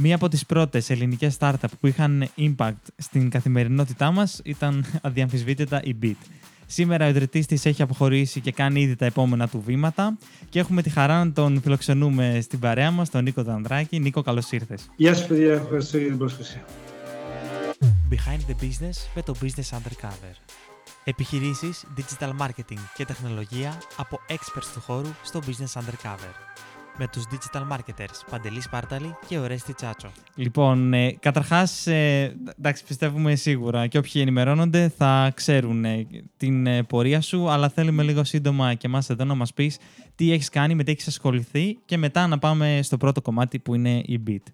Μία από τις πρώτες ελληνικές startup που είχαν impact στην καθημερινότητά μας ήταν αδιαμφισβήτητα η Beat. Σήμερα ο ιδρυτής της έχει αποχωρήσει και κάνει ήδη τα επόμενα του βήματα και έχουμε τη χαρά να τον φιλοξενούμε στην παρέα μας, τον Νίκο Δανδράκη. Νίκο, καλώς ήρθες. Γεια σας παιδιά, ευχαριστώ για την πρόσκληση. Behind the Business με το Business Undercover. Επιχειρήσεις, digital marketing και τεχνολογία από experts του χώρου στο Business Undercover με τους digital marketers Παντελή Σπάρταλη και Ορέστη Τσάτσο. Λοιπόν, ε, καταρχάς, ε, εντάξει, πιστεύουμε σίγουρα και όποιοι ενημερώνονται θα ξέρουν ε, την ε, πορεία σου, αλλά θέλουμε λίγο σύντομα και εμάς εδώ να μας πεις τι έχεις κάνει, με τι έχεις ασχοληθεί και μετά να πάμε στο πρώτο κομμάτι που είναι η Beat.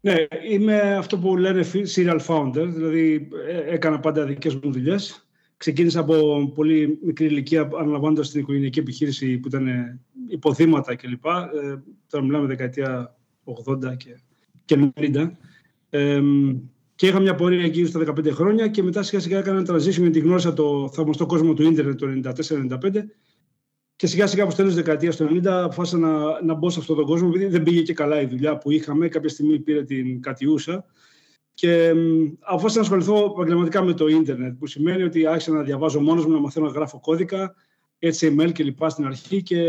Ναι, είμαι αυτό που λένε serial founder, δηλαδή έκανα πάντα δικές μου δουλειές Ξεκίνησα από πολύ μικρή ηλικία αναλαμβάνοντας την οικογενειακή επιχείρηση που ήταν υποδήματα κλπ. Ε, τώρα μιλάμε δεκαετία 80 και, και 90. Ε, και είχα μια πορεία εκεί στα 15 χρόνια και μετά σιγά σιγά έκανα ένα transition γιατί γνώρισα το θαυμαστό κόσμο του ίντερνετ το 94-95 και σιγά σιγά από τέλος δεκαετίας του 90 αποφάσισα να, να μπω σε αυτόν τον κόσμο επειδή δεν πήγε και καλά η δουλειά που είχαμε. Κάποια στιγμή πήρε την κατιούσα και αφού να ασχοληθώ επαγγελματικά με το ίντερνετ, που σημαίνει ότι άρχισα να διαβάζω μόνος μου, να μαθαίνω να γράφω κώδικα, HTML και λοιπά στην αρχή και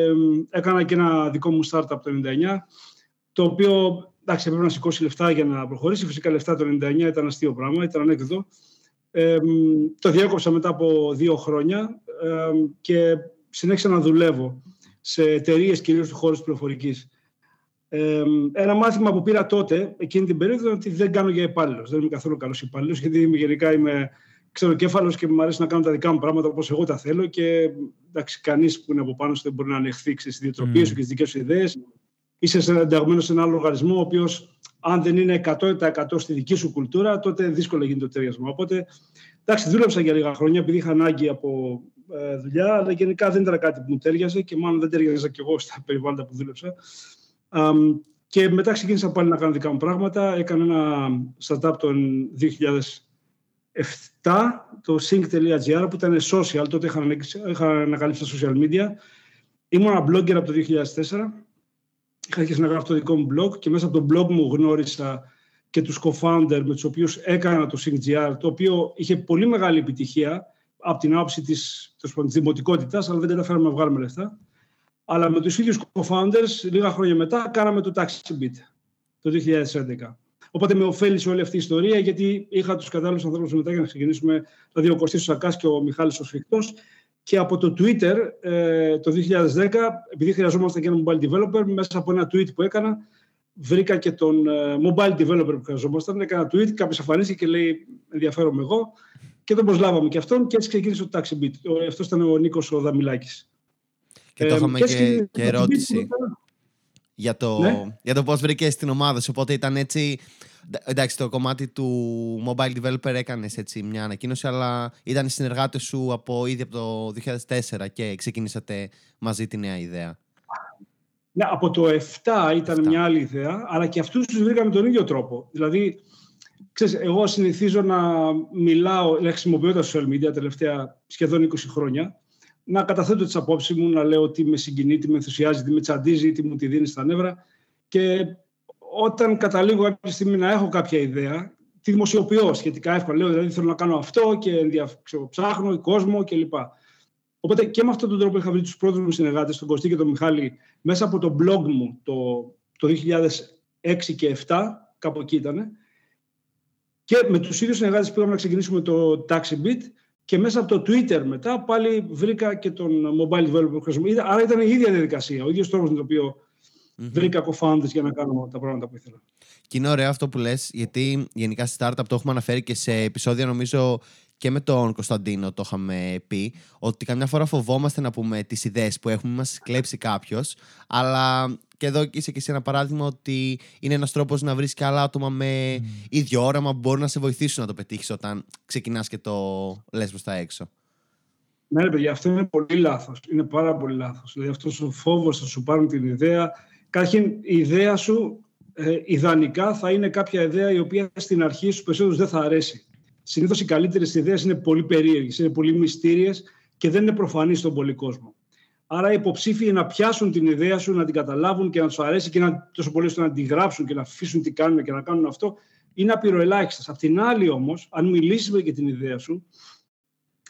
έκανα και ένα δικό μου startup το 99, το οποίο εντάξει, έπρεπε να σηκώσει λεφτά για να προχωρήσει. Φυσικά λεφτά το 99 ήταν αστείο πράγμα, ήταν ανέκδοτο. Ε, το διέκοψα μετά από δύο χρόνια ε, και συνέχισα να δουλεύω σε εταιρείες κυρίως του χώρους της πληροφορικής. Ε, ένα μάθημα που πήρα τότε, εκείνη την περίοδο, ότι δεν κάνω για υπάλληλος. Δεν είμαι καθόλου καλός υπάλληλος, γιατί είμαι, γενικά είμαι ξεροκέφαλο και μου αρέσει να κάνω τα δικά μου πράγματα όπως εγώ τα θέλω. Και εντάξει, κανείς που είναι από πάνω σου δεν μπορεί να ανεχθεί τις ιδιοτροπίε mm. σου και τις δικές σου ιδέες. Είσαι ενταγμένο σε ένα άλλο οργανισμό, ο οποίος, αν δεν είναι 100% στη δική σου κουλτούρα, τότε δύσκολο γίνεται το ταιριασμό. Οπότε, εντάξει, δούλεψα για λίγα χρόνια επειδή είχα ανάγκη από ε, δουλειά, αλλά γενικά δεν ήταν κάτι που μου τέριαζε και μάλλον δεν τέριαζα κι εγώ στα περιβάλλοντα που δούλεψα και μετά ξεκίνησα πάλι να κάνω δικά μου πράγματα. Έκανα ένα startup το 2007, το sync.gr, που ήταν social. Τότε είχα, είχα ανακαλύψει τα social media. Ήμουν ένα blogger από το 2004. Είχα αρχίσει να γράφω το δικό μου blog και μέσα από το blog μου γνώρισα και τους co-founder με τους οποίους έκανα το SyncGR, το οποίο είχε πολύ μεγάλη επιτυχία από την άποψη της, της δημοτικότητας, αλλά δεν καταφέραμε να βγάλουμε λεφτά. Αλλά με τους ίδιους co-founders, λίγα χρόνια μετά, κάναμε το Taxi Beat το 2011. Οπότε με ωφέλησε όλη αυτή η ιστορία, γιατί είχα τους κατάλληλους ανθρώπους μετά για να ξεκινήσουμε, δηλαδή ο Κωστής Σακάς και ο Μιχάλης ο Σφιχτός. Και από το Twitter ε, το 2010, επειδή χρειαζόμασταν και ένα mobile developer, μέσα από ένα tweet που έκανα, βρήκα και τον ε, mobile developer που χρειαζόμασταν. Έκανα tweet, κάποιος εμφανίστηκε και λέει: Ενδιαφέρομαι εγώ. Και τον προσλάβαμε και αυτόν και έτσι ξεκίνησε το Taxi Beat. Αυτός ήταν ο Νίκος ο Δαμιλάκης. Και το είχαμε και, και, ερώτηση για το, ναι. για το πώς βρήκες την ομάδα σου. Οπότε ήταν έτσι... Εντάξει, το κομμάτι του mobile developer έκανες έτσι μια ανακοίνωση, αλλά ήταν συνεργάτες σου από ήδη από το 2004 και ξεκινήσατε μαζί τη νέα ιδέα. Ναι, από το 7 ήταν μια άλλη ιδέα, αλλά και αυτούς τους βρήκαμε τον ίδιο τρόπο. Δηλαδή, ξέρεις, εγώ συνηθίζω να μιλάω, να χρησιμοποιώ τα social media τελευταία σχεδόν 20 χρόνια να καταθέτω τις απόψεις μου, να λέω τι με συγκινεί, τι με ενθουσιάζει, τι με τσαντίζει, τι μου τη δίνει στα νεύρα. Και όταν καταλήγω κάποια στιγμή να έχω κάποια ιδέα, τη δημοσιοποιώ σχετικά εύκολα. Λέω δηλαδή θέλω να κάνω αυτό και ψάχνω κόσμο κλπ. Οπότε και με αυτόν τον τρόπο είχα βρει τους πρώτους μου συνεργάτες, τον Κωστή και τον Μιχάλη, μέσα από το blog μου το, το 2006 και 2007, κάπου εκεί ήταν. Και με τους ίδιους συνεργάτες πήγαμε να ξεκινήσουμε το Taxi Beat και μέσα από το Twitter μετά πάλι βρήκα και τον mobile developer που χρησιμοποιεί. Άρα ήταν η ίδια διαδικασία, ο ίδιος τρόπος με τον οποίο mm-hmm. βρήκα co-founders για να κάνω τα πράγματα που ήθελα. Και είναι ωραίο αυτό που λες, γιατί γενικά στη startup το έχουμε αναφέρει και σε επεισόδια νομίζω και με τον Κωνσταντίνο το είχαμε πει, ότι καμιά φορά φοβόμαστε να πούμε τις ιδέες που έχουμε, μας κλέψει κάποιος, αλλά και εδώ είσαι και εσύ ένα παράδειγμα ότι είναι ένας τρόπος να βρεις και άλλα άτομα με mm. ίδιο όραμα που μπορούν να σε βοηθήσουν να το πετύχεις όταν ξεκινάς και το λες προς τα έξω. Ναι, ρε παιδιά, αυτό είναι πολύ λάθος. Είναι πάρα πολύ λάθος. Δηλαδή αυτός ο φόβος θα σου πάρουν την ιδέα. Καταρχήν, η ιδέα σου ε, ιδανικά θα είναι κάποια ιδέα η οποία στην αρχή στους περισσότερους δεν θα αρέσει. Συνήθως οι καλύτερες ιδέες είναι πολύ περίεργες, είναι πολύ μυστήριες και δεν είναι προφανείς στον πολύ κόσμο. Άρα οι υποψήφοι να πιάσουν την ιδέα σου, να την καταλάβουν και να τους αρέσει και να τόσο πολύ ώστε να την γράψουν και να αφήσουν τι κάνουν και να κάνουν αυτό, είναι απειροελάχιστες. Απ' την άλλη όμως, αν μιλήσεις για την ιδέα σου,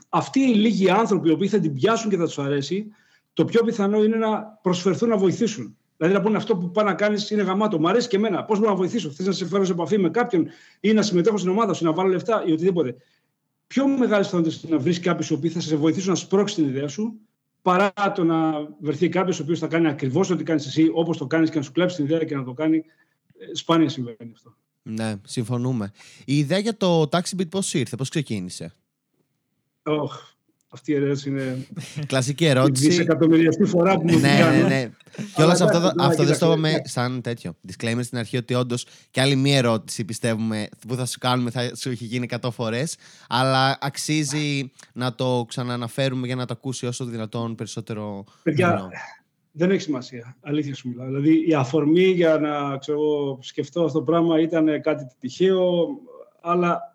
αυτοί οι λίγοι άνθρωποι οι οποίοι θα την πιάσουν και θα τους αρέσει, το πιο πιθανό είναι να προσφερθούν να βοηθήσουν. Δηλαδή να πούνε αυτό που πάει να κάνεις είναι γαμάτο. Μου αρέσει και εμένα. Πώς μπορώ να βοηθήσω; Θες να σε φέρω σε επαφή με κάποιον ή να συμμετέχω στην ομάδα σου, να βάλω λεφτά ή οτιδήποτε. Πιο μεγάλε πιθανότητε να βρεις κάποιους που θα σε βοηθήσουν να σπρώξεις την ιδέα σου παρά το να βρεθεί κάποιος ο οποίος θα κάνει ακριβώς ό,τι κάνεις εσύ, όπως το κάνεις και να σου κλέψει την ιδέα και να το κάνει. Ε, σπάνια συμβαίνει αυτό. Ναι, συμφωνούμε. Η ιδέα για το taxi beat πώς ήρθε, πώς ξεκίνησε; Oh, αυτή η ερώτηση είναι. Κλασική ερώτηση. Δισεκατομμυριαστή φορά που μου ναι, ναι, ναι. Και όλα αυτό, αυτό δεν το είπαμε σαν τέτοιο. Disclaimer στην αρχή ότι όντως και άλλη μία ερώτηση πιστεύουμε που θα σου κάνουμε θα σου έχει γίνει 100 φορές. Αλλά αξίζει να το ξανααναφέρουμε για να το ακούσει όσο δυνατόν περισσότερο. Παιδιά, δεν έχει σημασία. Αλήθεια σου μιλάω. Δηλαδή η αφορμή για να ξέρω, σκεφτώ αυτό το πράγμα ήταν κάτι τυχαίο. Αλλά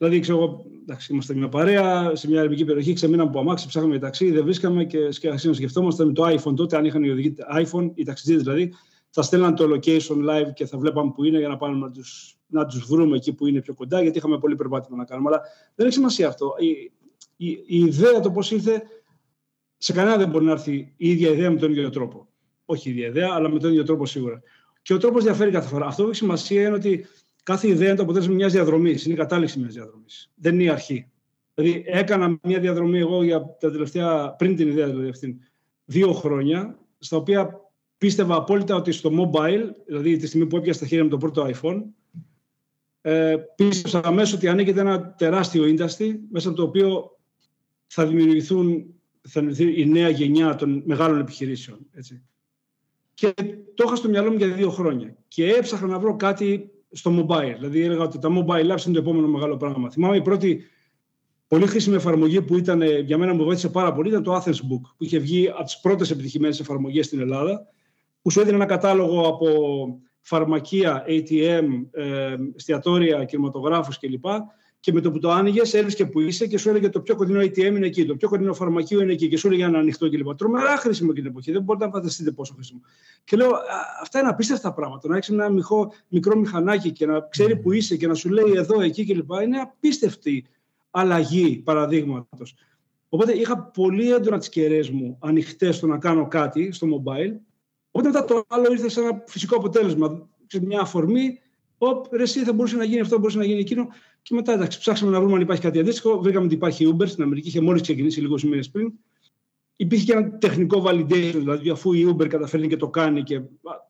Δηλαδή, ξέρω εγώ, εντάξει, είμαστε μια παρέα σε μια ερευνητική περιοχή, ξεμείναμε από αμάξι, ψάχναμε ταξί, δεν βρίσκαμε και σκεφτόμαστε με το iPhone τότε, αν είχαν οι οδηγοί iPhone, οι ταξιτζίδε δηλαδή, θα στέλναν το location live και θα βλέπαμε που είναι για να πάμε να του να τους βρούμε εκεί που είναι πιο κοντά, γιατί είχαμε πολύ περπάτημα να κάνουμε. Αλλά δεν έχει σημασία αυτό. Η, η, η ιδέα το πώς ήρθε, σε κανένα δεν μπορεί να έρθει η ίδια ιδέα με τον ίδιο τρόπο. Όχι η ίδια ιδέα, αλλά με τον ίδιο τρόπο σίγουρα. Και ο τρόπος διαφέρει κάθε φορά. Αυτό που έχει σημασία είναι ότι κάθε ιδέα είναι το αποτέλεσμα μιας διαδρομής. Είναι η κατάληξη μιας διαδρομής. Δεν είναι η αρχή. Δηλαδή, έκανα μια διαδρομή εγώ για τα τελευταία, πριν την ιδέα δηλαδή αυτήν, δύο χρόνια, στα οποία πίστευα απόλυτα ότι στο mobile, δηλαδή τη στιγμή που έπιασα στα χέρια με το πρώτο iPhone, ε, πίστευα αμέσως ότι ανοίγεται ένα τεράστιο industry μέσα από το οποίο θα δημιουργηθούν θα η νέα γενιά των μεγάλων επιχειρήσεων. Έτσι. Και το είχα στο μυαλό μου για δύο χρόνια. Και έψαχνα να βρω κάτι στο mobile. Δηλαδή έλεγα ότι τα mobile apps είναι το επόμενο μεγάλο πράγμα. Θυμάμαι η πρώτη πολύ χρήσιμη εφαρμογή που ήταν, για μένα μου βοήθησε πάρα πολύ ήταν το Athens Book, που είχε βγει από τις πρώτες επιτυχημένες εφαρμογές στην Ελλάδα, που σου έδινε ένα κατάλογο από φαρμακεία, ATM, ε, εστιατόρια, κινηματογράφους κλπ και με το που το άνοιγες, και που είσαι και σου έλεγε το πιο κοντινό ATM είναι εκεί, το πιο κοντινό φαρμακείο είναι εκεί και σου έλεγε ένα ανοιχτό κλπ. Τρομερά χρήσιμο εκείνη την εποχή. Δεν μπορείτε να φανταστείτε πόσο χρήσιμο. Και λέω, αυτά είναι απίστευτα πράγματα. Να έχεις ένα μικρό, μικρό μηχανάκι και να ξέρει που είσαι και να σου λέει εδώ, εκεί κλπ. Είναι απίστευτη αλλαγή παραδείγματος. Οπότε είχα πολύ έντονα τις κεραίες μου ανοιχτές στο να κάνω κάτι στο mobile. Οπότε μετά το άλλο ήρθε σε ένα φυσικό αποτέλεσμα. Μια αφορμή, Οπ, ρε, εσύ θα μπορούσε να γίνει αυτό, μπορούσε να γίνει εκείνο. Και μετά εντάξει, ψάξαμε να βρούμε αν υπάρχει κάτι αντίστοιχο. Βρήκαμε ότι υπάρχει Uber στην Αμερική, είχε μόλις ξεκινήσει λίγους μήνες πριν. Υπήρχε και ένα τεχνικό validation, δηλαδή αφού η Uber καταφέρνει και το κάνει και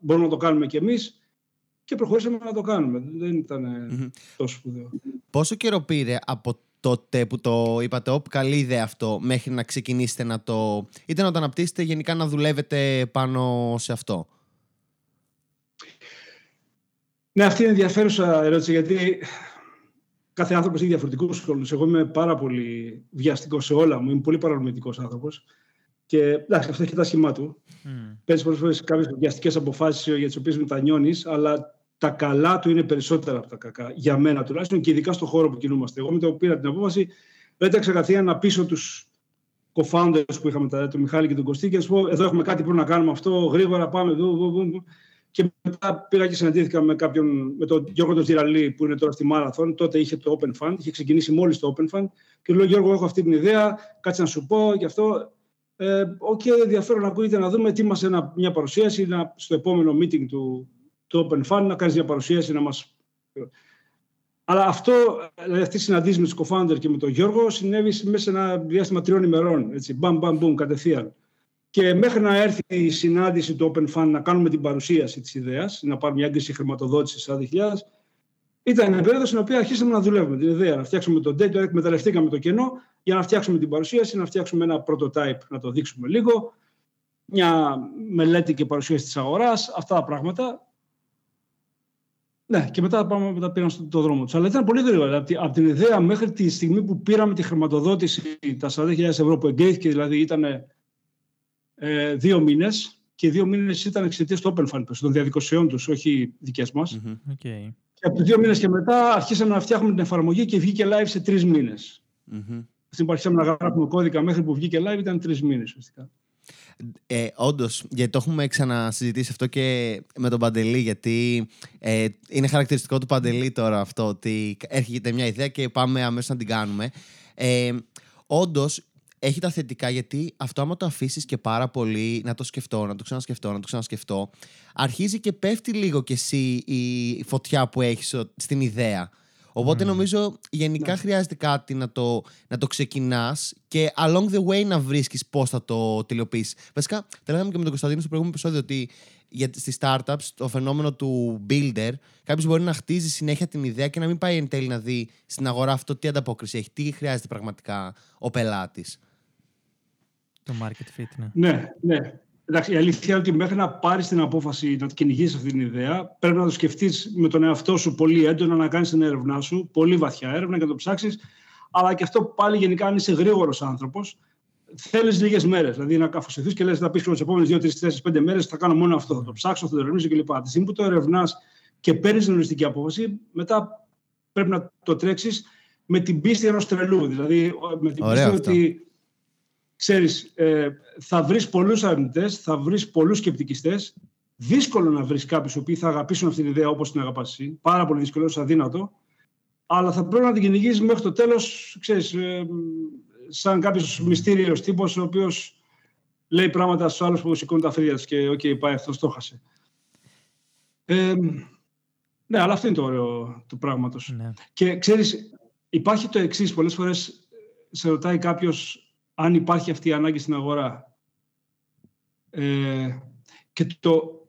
μπορούμε να το κάνουμε κι εμείς. Και προχωρήσαμε να το κάνουμε. Δεν ήταν mm-hmm. τόσο σπουδαίο. Πόσο καιρό πήρε από τότε που το είπατε, Ωπ, καλή ιδέα αυτό, μέχρι να ξεκινήσετε να το. είτε να το αναπτύσσετε, γενικά να δουλεύετε πάνω σε αυτό; Ναι, αυτή είναι ενδιαφέρουσα ερώτηση, γιατί κάθε άνθρωπος έχει διαφορετικούς χρόνου. Εγώ είμαι πάρα πολύ βιαστικός σε όλα μου. Είμαι πολύ παρανομητικό άνθρωπος. Και εντάξει, αυτό έχει τα σχήμα του. Mm. Παίρνει πολλές φορές κάποιες βιαστικές αποφάσεις για τις οποίες μετανιώνει, αλλά τα καλά του είναι περισσότερα από τα κακά. Για μένα τουλάχιστον και ειδικά στον χώρο που κινούμαστε. Εγώ με το που πήρα την απόφαση, έτρεξα καθένα να πείσω τους co-founders που είχαμε, τον Μιχάλη και τον Κωστή, και να πω: Εδώ έχουμε κάτι που να κάνουμε αυτό, γρήγορα πάμε. Εδώ, εδώ, εδώ. Και μετά πήγα και συναντήθηκα με, κάποιον, με τον Γιώργο τον Ζηραλή που είναι τώρα στη Marathon. Τότε είχε το Open Fund, είχε ξεκινήσει μόλις το Open Fund. Και λέω: Γιώργο, έχω αυτή την ιδέα, κάτσε να σου πω γι' αυτό. Ε, OK, okay, ενδιαφέρον ακούγεται να δούμε τι μας ένα, μια παρουσίαση να, στο επόμενο meeting του, του Open Fund να κάνεις μια παρουσίαση να μας... Αλλά αυτό, δηλαδή αυτή η συναντήση με τους co-founder και με τον Γιώργο συνέβη μέσα σε ένα διάστημα τριών ημερών. Έτσι, μπαμ, μπαμ, μπαμ, κατευθείαν. Και μέχρι να έρθει η συνάντηση του Open Fund να κάνουμε την παρουσίαση της ιδέας, να πάρουμε μια έγκριση χρηματοδότησης στα 2000, ήταν μια περίοδος στην οποία αρχίσαμε να δουλεύουμε την ιδέα, να φτιάξουμε το data, εκμεταλλευτήκαμε το κενό για να φτιάξουμε την παρουσίαση, να φτιάξουμε ένα prototype, να το δείξουμε λίγο, μια μελέτη και παρουσίαση της αγοράς, αυτά τα πράγματα. Ναι, και μετά πάμε, μετά πήραν στον το δρόμο τους. Αλλά ήταν πολύ γρήγορα. Από, από την ιδέα μέχρι τη στιγμή που πήραμε τη χρηματοδότηση, τα 40.000 ευρώ που εγκρίθηκε, δηλαδή ήταν ε, δύο μήνες και δύο μήνες ήταν εξαιτίας του Open Fund, των διαδικασιών τους, όχι δικές μας. Mm-hmm. Okay. Και από δύο μήνες και μετά αρχίσαμε να φτιάχνουμε την εφαρμογή και βγήκε live σε τρεις μήνες. Mm-hmm. Στην που αρχίσαμε να γράφουμε κώδικα μέχρι που βγήκε live ήταν τρεις μήνες ουσιαστικά. Ε, Όντως, γιατί το έχουμε ξανασυζητήσει αυτό και με τον Παντελή, γιατί ε, είναι χαρακτηριστικό του Παντελή τώρα αυτό, ότι έρχεται μια ιδέα και πάμε αμέσως να την κάνουμε. Ε, Όντως, έχει τα θετικά γιατί αυτό άμα το αφήσεις και πάρα πολύ να το σκεφτώ, να το ξανασκεφτώ, να το ξανασκεφτώ, αρχίζει και πέφτει λίγο κι εσύ η φωτιά που έχεις στην ιδέα. Οπότε νομίζω γενικά ναι. χρειάζεται κάτι να το, να το ξεκινάς και along the way να βρίσκεις πώς θα το τελειοποιήσεις. Βασικά, τα λέγαμε και με τον Κωνσταντίνο στο προηγούμενο επεισόδιο ότι για, στις startups το φαινόμενο του builder κάποιος μπορεί να χτίζει συνέχεια την ιδέα και να μην πάει εν τέλει να δει στην αγορά αυτό τι ανταπόκριση έχει, τι χρειάζεται πραγματικά ο πελάτης. Το market fit, ναι. Ναι, ναι. Εντάξει, η αλήθεια είναι ότι μέχρι να πάρεις την απόφαση να κυνηγήσεις αυτή την ιδέα, πρέπει να το σκεφτείς με τον εαυτό σου πολύ έντονα, να κάνεις την έρευνά σου, πολύ βαθιά έρευνα και να το ψάξεις. Αλλά και αυτό πάλι γενικά, αν είσαι γρήγορος άνθρωπος, θέλεις λίγες μέρες. Δηλαδή να καφοσυθεί και λες: Θα πεις τις επόμενες 2, 3, 4, 5 μέρες θα κάνω μόνο αυτό. Θα το ψάξω, θα το ερευνήσω κλπ. Τη στιγμή που το ερευνάς και παίρνεις την οριστική απόφαση, μετά πρέπει να το τρέξεις με την πίστη ενός τρελού. Δηλαδή με την πίστη ότι ξέρεις, ε, θα βρεις πολλούς αρνητές, θα βρεις πολλούς σκεπτικιστές. Δύσκολο να βρεις κάποιους που θα αγαπήσουν αυτή την ιδέα όπως την αγαπάς εσύ. Πάρα πολύ δύσκολο, αδύνατο. Αλλά θα πρέπει να την κυνηγείς μέχρι το τέλος, ξέρεις, ε, σαν κάποιος μυστήριος τύπος, ο οποίος λέει πράγματα στους άλλους που σηκώνουν τα φρύδια και «ΟΚ, okay, πάει αυτός, το χάσε». Ε, ναι, αλλά αυτό είναι το ωραίο του πράγματος. Ναι. Και ξέρεις, υπάρχει το εξής πολλές φορές σε ρωτάει κάποιος αν υπάρχει αυτή η ανάγκη στην αγορά. Ε, και το,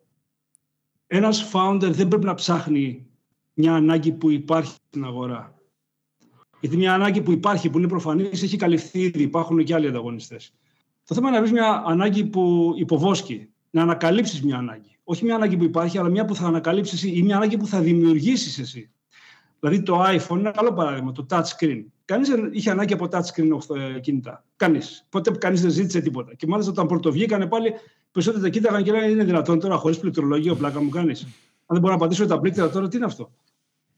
ένας founder δεν πρέπει να ψάχνει μια ανάγκη που υπάρχει στην αγορά. Γιατί μια ανάγκη που υπάρχει, που είναι προφανής, έχει καλυφθεί ήδη. Υπάρχουν και άλλοι ανταγωνιστές. Το θέμα είναι να βρεις μια ανάγκη που υποβόσκει. Να ανακαλύψεις μια ανάγκη. Όχι μια ανάγκη που υπάρχει, αλλά μια που θα ανακαλύψεις ή μια ανάγκη που θα δημιουργήσεις εσύ. Δηλαδή το iPhone είναι ένα καλό παράδειγμα, το touch screen. Κανείς δεν είχε ανάγκη από touchscreen ε, κινητά. Κανείς. Ποτέ κανείς δεν ζήτησε τίποτα. Και μάλιστα όταν πρωτοβγήκανε πάλι, περισσότεροι τα κοίταγαν και λέγανε: Είναι δυνατόν τώρα χωρίς πληκτρολόγιο, πλάκα μου κάνεις. Αν δεν μπορώ να απαντήσω τα πλήκτρα τώρα, τι είναι αυτό.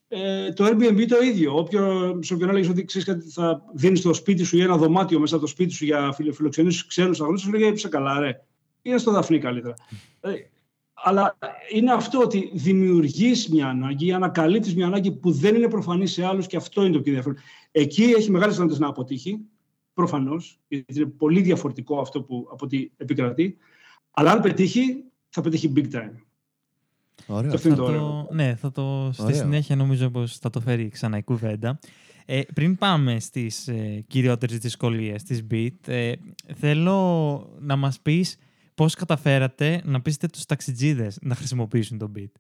Ε, το Airbnb το ίδιο. Όποιο, σε όποιον έλεγε ότι ξέρεις κάτι, θα δίνεις στο σπίτι σου ή ένα δωμάτιο μέσα από το σπίτι σου για φιλοξενήσει ξένους αγνώστου, σου λέγε: Είσαι καλά, ρε. Είναι στο Δαφνί καλύτερα. Ε, αλλά είναι αυτό ότι δημιουργείς μια ανάγκη, ανακαλύπτεις μια ανάγκη που δεν είναι προφανή σε άλλους και αυτό είναι το πιο ενδιαφέρον. Εκεί έχει μεγάλες δυνατότητες να αποτύχει, προφανώς, γιατί είναι πολύ διαφορετικό αυτό που από ό,τι επικρατεί. Αλλά αν πετύχει, θα πετύχει big time. Ωραίο. Το θα το, ναι, θα το, στη συνέχεια νομίζω πως θα το φέρει ξανά η κουβέντα. Ε, πριν πάμε στις ε, κυριότερες δυσκολίες της BIT, ε, θέλω να μας πεις πώς καταφέρατε να πείσετε τους ταξιτζίδες να χρησιμοποιήσουν τον beat.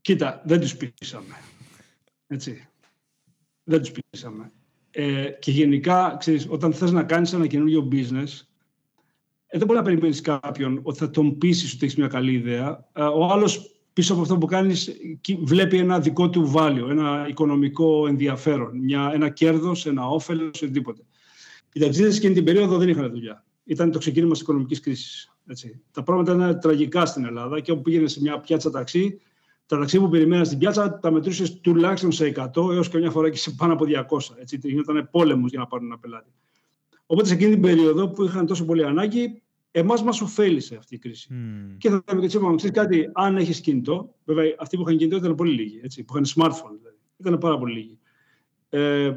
Κοίτα, δεν τους πείσαμε. Έτσι. Δεν τους πείσαμε. Ε, και γενικά, ξέρεις, όταν θες να κάνεις ένα καινούργιο business, ε, δεν μπορεί να περιμένεις κάποιον ότι θα τον πείσει ότι έχεις μια καλή ιδέα. Ε, ο άλλος πίσω από αυτό που κάνεις βλέπει ένα δικό του βάλιο, ένα οικονομικό ενδιαφέρον, μια, ένα κέρδος, ένα όφελος, οτιδήποτε. Οι ταξίδες εκείνη την περίοδο δεν είχαν δουλειά. Ήταν το ξεκίνημα της οικονομικής κρίσης. Τα πράγματα ήταν τραγικά στην Ελλάδα και όπου πήγαινε σε μια πιάτσα ταξί, τα ταξί που περιμέναν στην πιάτσα τα μετρούσες τουλάχιστον σε 100 έως και μια φορά και σε πάνω από 200. Έτσι. Ήταν πόλεμος για να πάρουν ένα πελάτη. Οπότε σε εκείνη την περίοδο που είχαν τόσο πολύ ανάγκη, εμάς μας ωφέλησε αυτή η κρίση. Mm. Και θα πούμε και είπαμε, ξέρεις κάτι, αν έχεις κινητό, βέβαια αυτοί που είχαν κινητό ήταν πολύ λίγοι, έτσι, που είχαν smartphone δηλαδή. Ήταν πάρα πολύ λίγοι. Ε,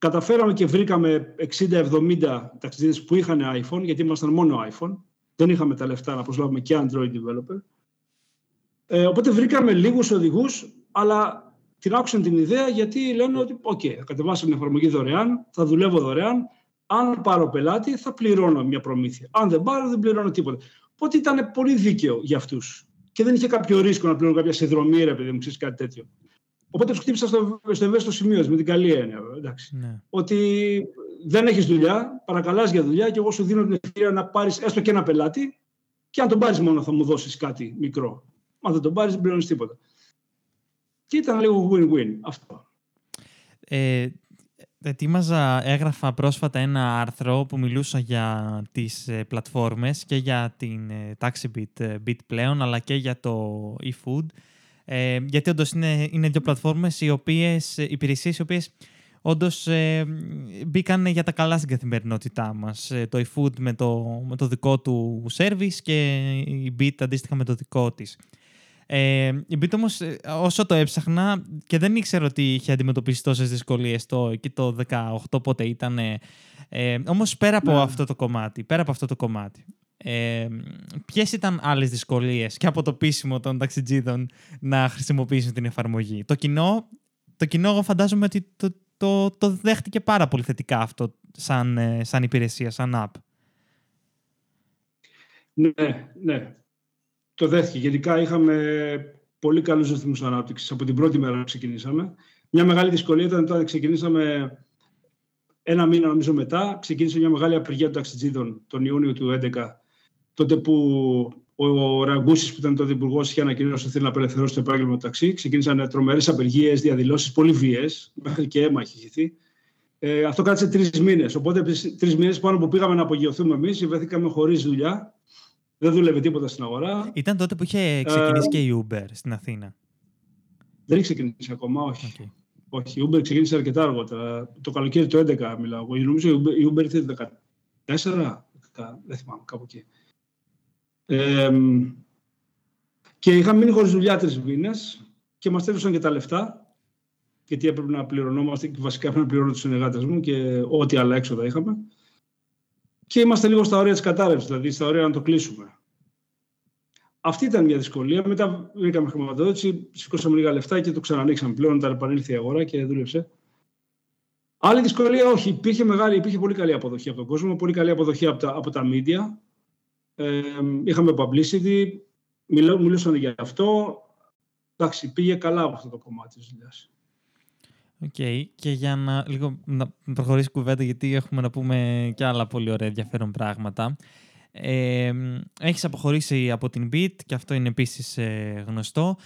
Καταφέραμε και βρήκαμε 60-70 ταξιδίδες που είχαν iPhone, γιατί ήμασταν μόνο iPhone. Δεν είχαμε τα λεφτά να προσλάβουμε και Android developer. Ε, οπότε βρήκαμε λίγους οδηγούς, αλλά την άκουσαν την ιδέα γιατί λένε ότι «ΟΚ, θα κατεβάσω την εφαρμογή δωρεάν, θα δουλεύω δωρεάν, αν πάρω πελάτη θα πληρώνω μια προμήθεια. Αν δεν πάρω δεν πληρώνω τίποτα». Οπότε ήταν πολύ δίκαιο για αυτούς. Και δεν είχε κάποιο ρίσκο να πληρώνω κάποια συνδρομή, ρε παιδί μου, ξέρεις κάτι τέτοιο. Οπότε τους χτύπησα στο, στο ευαίσθητο σημείο με την καλή έννοια. Εντάξει. Ναι. Ότι δεν έχεις δουλειά, παρακαλάς για δουλειά και εγώ σου δίνω την ευκαιρία να πάρεις έστω και ένα πελάτη και αν τον πάρεις μόνο θα μου δώσεις κάτι μικρό. Αν δεν τον πάρεις, δεν πληρώνεις τίποτα. Και ήταν λίγο win-win αυτό. Ε, ετοίμαζα, έγραφα πρόσφατα ένα άρθρο που μιλούσα για τις ε, πλατφόρμες και για την ε, TaxiBit ε, Bit πλέον, αλλά και για το eFood. Ε, γιατί όντως είναι, είναι δύο πλατφόρμες, οι οποίες, υπηρεσίες οι οποίες όντως ε, μπήκαν για τα καλά στην καθημερινότητά μας. Ε, το eFood με το, με το δικό του service και η Bit αντίστοιχα με το δικό της. Ε, η Bit όμως, ε, όσο το έψαχνα και δεν ήξερα ότι είχε αντιμετωπίσει τόσες δυσκολίες το, εκεί το 18 πότε ήταν. Ε, Όμως πέρα από ναι. αυτό το κομμάτι, πέρα από αυτό το κομμάτι, ε, Ποιες ήταν άλλες δυσκολίες και από το πείσιμο των ταξιτζίδων να χρησιμοποιήσουν την εφαρμογή; Το κοινό, το κοινό εγώ φαντάζομαι ότι το, το, το δέχτηκε πάρα πολύ θετικά αυτό σαν, ε, σαν υπηρεσία, σαν app. Ναι, ναι. Το δέχτηκε. Γενικά είχαμε πολύ καλούς ρυθμούς ανάπτυξης από την πρώτη μέρα που ξεκινήσαμε. Μια μεγάλη δυσκολία ήταν όταν ξεκινήσαμε ένα μήνα νομίζω μετά, ξεκίνησε μια μεγάλη απεργία των ταξιτζίδων τον Ιούνιο του 2011 τότε που ο Ραγκούσης, που ήταν τότε υπουργός, είχε ανακοινώσει ότι θέλει να απελευθερώσει το επάγγελμα του ταξί. Ξεκίνησαν τρομερές απεργίες, διαδηλώσεις, πολύ βίαιες, μέχρι και αίμα έχει χυθεί. Ε, αυτό κράτησε τρεις μήνες. Οπότε, τρεις μήνες πάνω που πήγαμε να απογειωθούμε εμείς, βρεθήκαμε χωρίς δουλειά. Δεν δούλευε τίποτα στην αγορά. Ήταν τότε που είχε ξεκινήσει ε, και η Uber στην Αθήνα. Δεν είχε ξεκινήσει ακόμα, όχι. Okay. Όχι, η Uber ξεκίνησε αρκετά αργότερα. Το καλοκαίρι του 2011 μιλάω. Νομίζω η Uber ήρθε το 2014, δεν θυμάμαι, κάπου εκεί. Ε, και είχαμε μείνει χωρίς δουλειά τρεις μήνες και μας τέλειωσαν και τα λεφτά γιατί έπρεπε να πληρωνόμαστε και βασικά έπρεπε να πληρώνω τους συνεργάτες μου και ό,τι άλλα έξοδα είχαμε. Και είμαστε λίγο στα όρια της κατάρρευσης, δηλαδή στα όρια να το κλείσουμε. Αυτή ήταν μια δυσκολία. Μετά βρήκαμε χρηματοδότηση, σηκώσαμε λίγα λεφτά και το ξανανοίξαμε πλέον. Όταν επανήλθε η αγορά και δούλεψε. Άλλη δυσκολία, όχι. Υπήρχε, μεγάλη, υπήρχε πολύ καλή αποδοχή από τον κόσμο, πολύ καλή αποδοχή από τα, από τα media. Ε, είχαμε publicity, μιλούσαν για αυτό. Εντάξει, πήγε καλά από αυτό το κομμάτι της δουλειάς. OK. Okay. Και για να, λίγο, να προχωρήσει κουβέντα, γιατί έχουμε να πούμε και άλλα πολύ ωραία ενδιαφέρον πράγματα. Ε, έχεις αποχωρήσει από την Beat και αυτό είναι επίσης ε, γνωστό.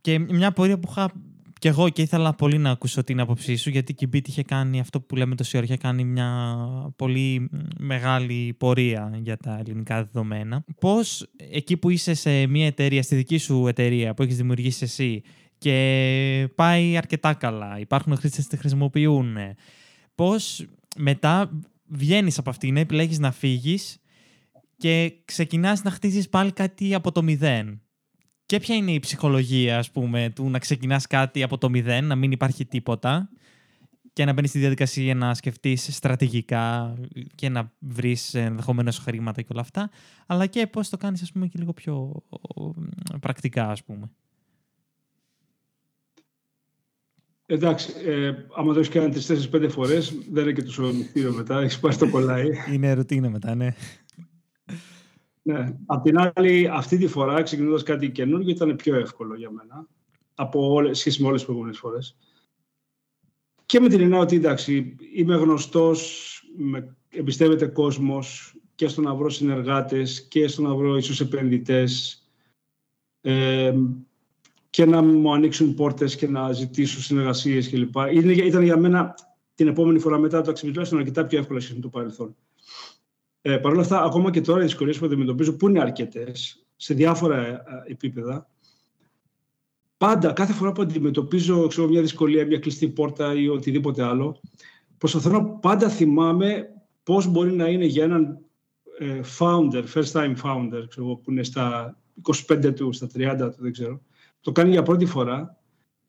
Και μια πορεία που είχα και εγώ και ήθελα πολύ να ακούσω την άποψή σου, γιατί η Beat είχε κάνει αυτό που λέμε τόση ώρα, είχε κάνει μια πολύ μεγάλη πορεία για τα ελληνικά δεδομένα. Πώς εκεί που είσαι σε μια εταιρεία, στη δική σου εταιρεία που έχεις δημιουργήσει εσύ και πάει αρκετά καλά, υπάρχουν χρήστες που τη χρησιμοποιούν, πώς μετά βγαίνεις από αυτήν, επιλέγεις να φύγεις και ξεκινάς να χτίζεις πάλι κάτι από το μηδέν. Και ποια είναι η ψυχολογία, ας πούμε, του να ξεκινάς κάτι από το μηδέν, να μην υπάρχει τίποτα και να μπαίνεις στη διαδικασία να σκεφτείς στρατηγικά και να βρεις ενδεχομένως χρήματα και όλα αυτά, αλλά και πώς το κάνεις, ας πούμε, και λίγο πιο πρακτικά, ας πούμε. Εντάξει, ε, άμα το έχεις κάνει τρεις, τέσσερις, πέντε φορές, δεν είναι και τόσο μυστήριο μετά. Έχεις πάρει το κολλάει. είναι ρουτίνα μετά, ναι. Ναι. Απ' την άλλη, αυτή τη φορά ξεκινώντας κάτι καινούργιο ήταν πιο εύκολο για μένα από όλες, σχέση με όλες τις προηγούμενες φορές. Και με την έννοια ότι εντάξει, είμαι γνωστός, εμπιστεύεται κόσμος και στο να βρω συνεργάτες και στο να βρω ίσως επενδυτές. Ε, και να μου ανοίξουν πόρτες και να ζητήσουν συνεργασίες κλπ. Ήταν για μένα την επόμενη φορά μετά το ταξίδι τουλάχιστον αρκετά πιο εύκολα σχέση με το παρελθόν. Ε, Παρ' όλα αυτά, ακόμα και τώρα οι δυσκολίες που αντιμετωπίζω, που είναι αρκετές σε διάφορα ε, επίπεδα, πάντα, κάθε φορά που αντιμετωπίζω ξέρω, μια δυσκολία, μια κλειστή πόρτα ή οτιδήποτε άλλο, προσπαθώ να πάντα θυμάμαι πώς μπορεί να είναι για έναν ε, founder, first time founder, ξέρω, που είναι στα 25 του, στα 30 του, δεν ξέρω, το κάνει για πρώτη φορά,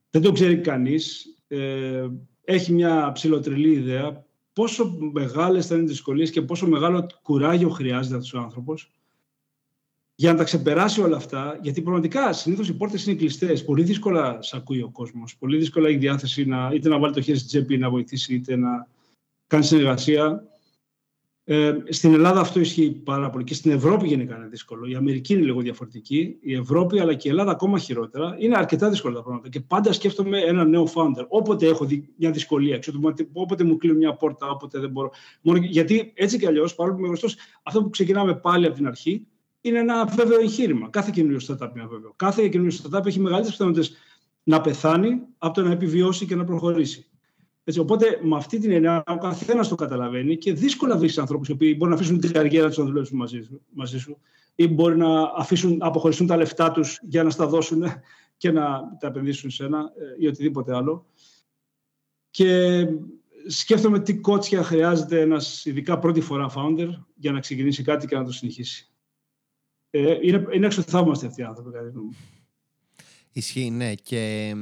δεν το ξέρει κανείς, ε, έχει μια ψηλοτρελή ιδέα, πόσο μεγάλες θα είναι οι δυσκολίες και πόσο μεγάλο κουράγιο χρειάζεται αυτός ο άνθρωπος για να τα ξεπεράσει όλα αυτά, γιατί πραγματικά συνήθως οι πόρτες είναι κλειστές. Πολύ δύσκολα σε ακούει ο κόσμος. Πολύ δύσκολα έχει διάθεση να, είτε να βάλει το χέρι στην τσέπη να βοηθήσει, είτε να κάνει συνεργασία. Ε, στην Ελλάδα αυτό ισχύει πάρα πολύ και στην Ευρώπη γενικά είναι δύσκολο. Η Αμερική είναι λίγο διαφορετική. Η Ευρώπη αλλά και η Ελλάδα ακόμα χειρότερα. Είναι αρκετά δύσκολα τα πράγματα. Και πάντα σκέφτομαι ένα νέο founder. Όποτε έχω μια δυσκολία, ξέρω, όποτε μου κλείνουν μια πόρτα, όποτε δεν μπορώ. Μόνο, γιατί έτσι κι αλλιώς, παρόλο που είμαι γνωστός, αυτό που ξεκινάμε πάλι από την αρχή είναι ένα βέβαιο εγχείρημα. Κάθε καινούριο startup είναι βέβαιο. Κάθε καινούριο startup έχει μεγαλύτερες πιθανότητες να πεθάνει από το να επιβιώσει και να προχωρήσει. Έτσι, οπότε με αυτή την έννοια ο καθένας το καταλαβαίνει και δύσκολα βρεις ανθρώπους που μπορεί να αφήσουν την καριέρα τους να δουλέψουν μαζί, μαζί σου ή μπορεί να αφήσουν, να αποχωριστούν τα λεφτά τους για να στα δώσουν και να τα επενδύσουν σε ένα ε, ή οτιδήποτε άλλο. και σκέφτομαι τι κότσια χρειάζεται ένας ειδικά πρώτη φορά founder για να ξεκινήσει κάτι και να το συνεχίσει. Ε, είναι, είναι εξωθαύμαστοι αυτοί οι άνθρωποι, κατά Ισχύει, ναι. Και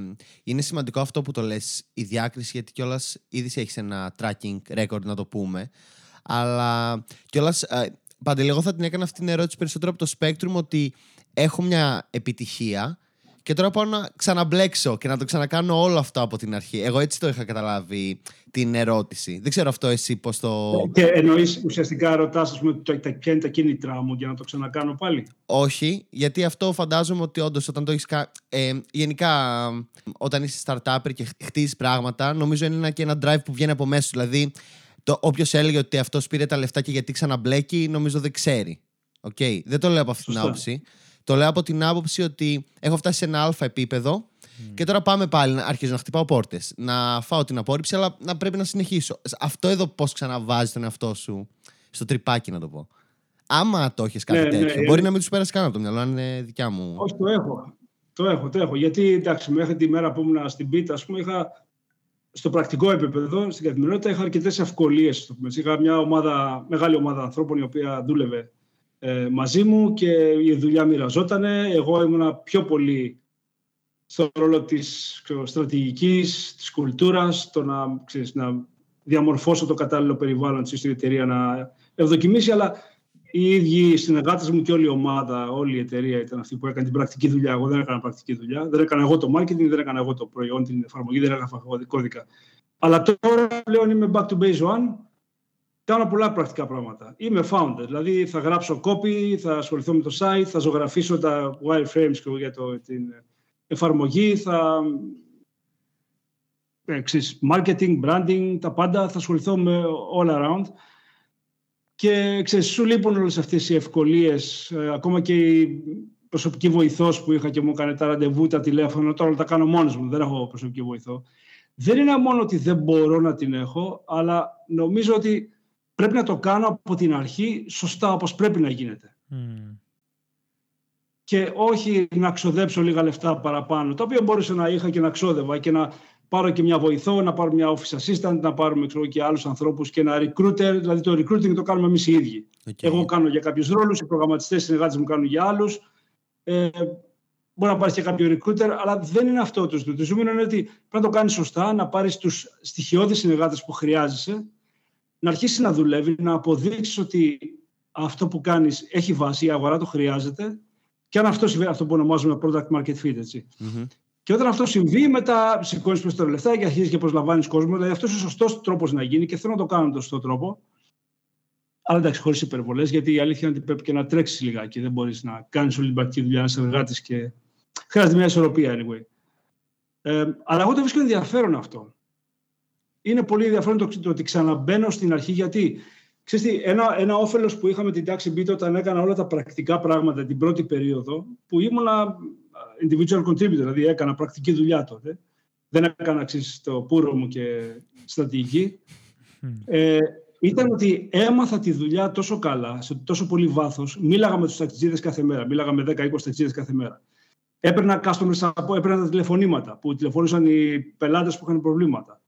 είναι σημαντικό αυτό που το λες, η διάκριση, γιατί κιόλας ήδη έχεις ένα tracking record, να το πούμε. Αλλά κιόλας, ε, Παντελή, εγώ θα την έκανα αυτή την ερώτηση περισσότερο από το Spectrum, ότι έχω μια επιτυχία και τώρα πάω να ξαναμπλέξω και να το ξανακάνω όλο αυτό από την αρχή. Εγώ έτσι το είχα καταλάβει την ερώτηση. Δεν ξέρω αυτό εσύ πώς το... Και εννοείς ουσιαστικά ρωτάς πούμε, ποια είναι τα κίνητρά μου για να το ξανακάνω πάλι; Όχι, γιατί αυτό φαντάζομαι ότι όντως όταν το έχεις κάνει. Ε, γενικά, όταν είσαι startup και χτίζεις πράγματα, νομίζω είναι ένα και ένα drive που βγαίνει από μέσα σου. Δηλαδή, όποιος έλεγε ότι αυτός πήρε τα λεφτά και γιατί ξαναμπλέκει, νομίζω δεν ξέρει. Okay. Δεν το λέω από αυτή την άποψη. Το λέω από την άποψη ότι έχω φτάσει σε ένα αλφα επίπεδο και τώρα πάμε πάλι να αρχίζω να χτυπάω πόρτες. Να φάω την απόρριψη, αλλά να πρέπει να συνεχίσω. Αυτό εδώ πώς ξαναβάζει τον εαυτό σου στο τρυπάκι, να το πω. Άμα το έχεις κάτι ναι, ναι τέτοιο, ναι, μπορεί να μην τους πέρασε καν από το μυαλό, αν είναι δικιά μου. Όχι, το έχω. Το έχω, το έχω. Γιατί εντάξει, μέχρι τη μέρα που ήμουν στην πίτα, ας πούμε, είχα στο πρακτικό επίπεδο, στην καθημερινότητα, είχα αρκετές ευκολίες. Είχα μια ομάδα, μεγάλη ομάδα ανθρώπων η οποία δούλευε ε, μαζί μου και η δουλειά μοιραζότανε. Εγώ ήμουνα πιο πολύ στο ρόλο της ξέρω, στρατηγικής, της κουλτούρας, το να, ξέρεις, να διαμορφώσω το κατάλληλο περιβάλλον της εταιρεία να ευδοκιμήσει, αλλά οι ίδιοι συνεργάτες μου και όλη η ομάδα, όλη η εταιρεία ήταν αυτή που έκανε την πρακτική δουλειά. Εγώ δεν έκανα πρακτική δουλειά. Δεν έκανα εγώ το marketing, δεν έκανα εγώ το προϊόν, την εφαρμογή, δεν έκανα κώδικα. Αλλά τώρα πλέον είμαι back to base one κάνω πολλά πρακτικά πράγματα. Είμαι founder, δηλαδή θα γράψω copy, θα ασχοληθώ με το site, θα ζωγραφίσω τα wireframes για το, την εφαρμογή, θα εξής, marketing, branding, τα πάντα, θα ασχοληθώ με all around. Και ξέρεις, σου λείπουν όλες αυτές οι ευκολίες, ε, ακόμα και η προσωπική βοηθός που είχα και μου έκανε τα ραντεβού, τα τηλέφωνα, τώρα τα κάνω μόνος μου, δεν έχω προσωπική βοηθό. Δεν είναι μόνο ότι δεν μπορώ να την έχω, αλλά νομίζω ότι πρέπει να το κάνω από την αρχή σωστά όπως πρέπει να γίνεται. Και όχι να ξοδέψω λίγα λεφτά παραπάνω, τα οποία μπορούσα να είχα και να ξόδευα και να πάρω και μια βοηθό, να πάρω μια office assistant, να πάρουμε ξέρω, και άλλους ανθρώπους και ένα recruiter, δηλαδή το recruiting το κάνουμε εμείς οι ίδιοι. Εγώ κάνω για κάποιους ρόλους, οι προγραμματιστές συνεργάτες μου κάνουν για άλλους. Ε, μπορεί να πάρεις και κάποιο recruiter, αλλά δεν είναι αυτό το ζήτημα. Το ζήτημα είναι ότι πρέπει να το κάνεις σωστά, να πάρεις τους στοιχειώδεις συνεργάτες που χρειάζεσαι να αρχίσεις να δουλεύεις, να αποδείξεις ότι αυτό που κάνεις έχει βάση, η αγορά το χρειάζεται και αν αυτό συμβαίνει, αυτό που ονομάζουμε product market fit, ετσι Και όταν αυτό συμβεί, μετά σηκώνεις τα λεφτά και αρχίζεις και προσλαμβάνεις κόσμο. Δηλαδή, αυτός είναι ο σωστός τρόπος να γίνει και θέλω να το κάνω τον σωστό τρόπο. Αλλά εντάξει, χωρίς υπερβολές, γιατί η αλήθεια είναι ότι πρέπει και να τρέξεις λιγάκι. Δεν μπορείς να κάνεις όλη την πρακτική δουλειά, να είσαι εργάτης και. Χρειάζεται μια ισορροπία, anyway. Ε, αλλά εγώ το βρίσκω ενδιαφέρον αυτό είναι πολύ ενδιαφέρον το, το ότι ξαναμπαίνω στην αρχή γιατί ξέρεις τι, ένα, ένα όφελος που είχαμε την τάξη Beat όταν έκανα όλα τα πρακτικά πράγματα την πρώτη περίοδο που ήμουνα individual contributor, δηλαδή έκανα πρακτική δουλειά τότε. Δεν έκανα ξέρεις, το πουρο μου και στρατηγική. Ε, ήταν ότι έμαθα τη δουλειά τόσο καλά, σε τόσο πολύ βάθος. Μίλαγα με τους ταξιτζίδες κάθε μέρα. Μίλαγα με 10-20 ταξιτζίδες κάθε μέρα. Έπαιρνα customers από, έπαιρνα τα τηλεφωνήματα που τηλεφώνησαν οι πελάτες που είχαν προβλήματα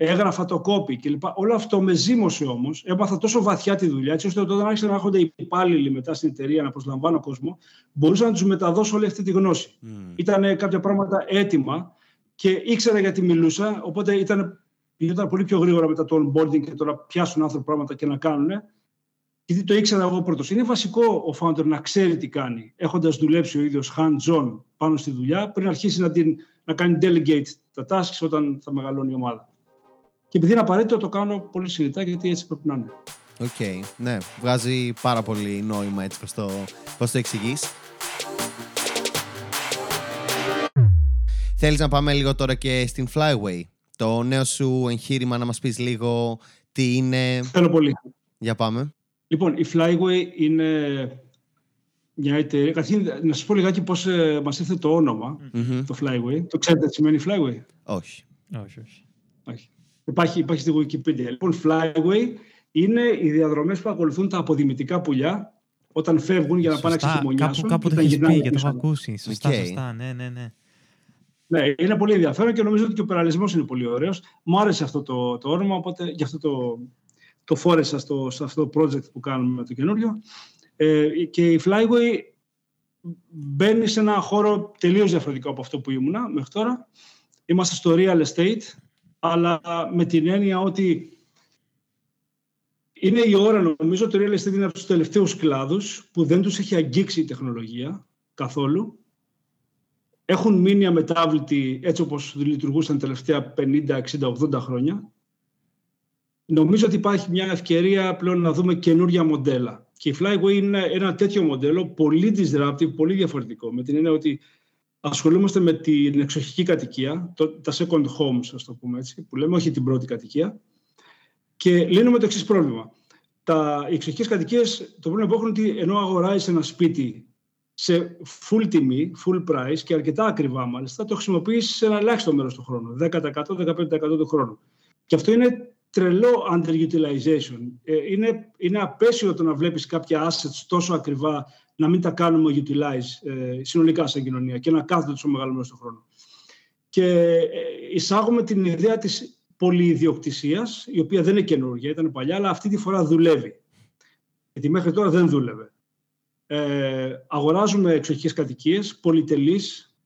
έγραφα το κόπι κλπ. Όλο αυτό με ζήμωσε όμως. Έμαθα τόσο βαθιά τη δουλειά, έτσι ώστε όταν άρχισαν να έρχονται οι υπάλληλοι μετά στην εταιρεία να προσλαμβάνω κόσμο, μπορούσα να τους μεταδώσω όλη αυτή τη γνώση. Mm. Ήταν κάποια πράγματα έτοιμα και ήξερα γιατί μιλούσα, οπότε ήταν, ήταν πολύ πιο γρήγορα μετά το onboarding και το να πιάσουν άνθρωποι πράγματα και να κάνουν. Γιατί το ήξερα εγώ πρώτος. Είναι βασικό ο founder να ξέρει τι κάνει, έχοντας δουλέψει ο ίδιος hands-on πάνω στη δουλειά, πριν αρχίσει να, την, να κάνει delegate τα tasks όταν θα μεγαλώνει η ομάδα. Και επειδή είναι απαραίτητο, το κάνω πολύ συνειδητά γιατί έτσι πρέπει να είναι. OK, okay, ναι. Βγάζει πάρα πολύ νόημα έτσι προς το, πώς το εξηγείς. Θέλεις να πάμε λίγο τώρα και στην Flyway. Το νέο σου εγχείρημα να μας πεις λίγο τι είναι. Θέλω πολύ. Για πάμε. Λοιπόν, η Flyway είναι μια εταιρεία. Καταρχήν, να σας πω λιγάκι πώς ε, μας ήρθε το όνομα, mm-hmm. το Flyway. Το ξέρετε τι σημαίνει Flyway; Όχι. Όχι, όχι. όχι. Υπάρχει, υπάρχει στη Wikipedia. Λοιπόν, Flyway είναι οι διαδρομές που ακολουθούν τα αποδημητικά πουλιά όταν φεύγουν για να πάνε να ξεχειμονιάσουν. Κάπου, κάπου το έχεις πει και το έχω ακούσει. Σωστά, okay. σωστά. Ναι, ναι, ναι. Ναι, είναι πολύ ενδιαφέρον και νομίζω ότι και ο περαλισμός είναι πολύ ωραίος. Μου άρεσε αυτό το, το όνομα, οπότε γι' αυτό το, το φόρεσα στο, σε αυτό το project που κάνουμε το καινούριο. Ε, και η Flyway μπαίνει σε ένα χώρο τελείως διαφορετικό από αυτό που ήμουνα μέχρι τώρα. Είμαστε στο real estate, αλλά με την έννοια ότι είναι η ώρα, νομίζω, ότι το real estate είναι από τους τελευταίους κλάδους που δεν τους έχει αγγίξει η τεχνολογία καθόλου. Έχουν μείνει αμετάβλητοι έτσι όπως λειτουργούσαν τα τελευταία 50, 60, 80 χρόνια. Νομίζω ότι υπάρχει μια ευκαιρία πλέον να δούμε καινούργια μοντέλα. Και η Flyway είναι ένα τέτοιο μοντέλο, πολύ disruptive, πολύ διαφορετικό. Με την έννοια ότι ασχολούμαστε με την εξοχική κατοικία, το, τα second homes, ας το πούμε έτσι, που λέμε, όχι την πρώτη κατοικία. Και λύνουμε το εξής πρόβλημα. Τα, οι εξοχικές κατοικίες, το πρόβλημα που έχουν είναι ότι ενώ αγοράζεις ένα σπίτι σε full τιμή, full price και αρκετά ακριβά μάλιστα, το χρησιμοποιήσει σε ένα ελάχιστο μέρος του χρόνου, 10%, 15% του χρόνου. Και αυτό είναι τρελό underutilization. Ε, είναι, είναι απέσιο το να βλέπεις κάποια assets τόσο ακριβά να μην τα κάνουμε utilize ε, συνολικά σαν κοινωνία και να κάθεται τόσο μεγάλο μέρος του χρόνου. Και ε, εισάγουμε την ιδέα της πολυιδιοκτησίας, η οποία δεν είναι καινούργια, ήταν παλιά, αλλά αυτή τη φορά δουλεύει. Γιατί μέχρι τώρα δεν δούλευε. Ε, αγοράζουμε εξοχικές κατοικίες, πολυτελείς,